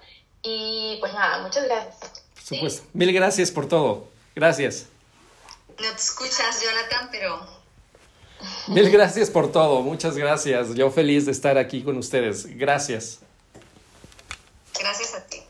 Y pues nada, muchas gracias. Por supuesto. Mil gracias por todo. Gracias. No te escuchas, Jonathan, pero Mil gracias por todo. Muchas gracias. Yo feliz de estar aquí con ustedes. Gracias. gracias a ti.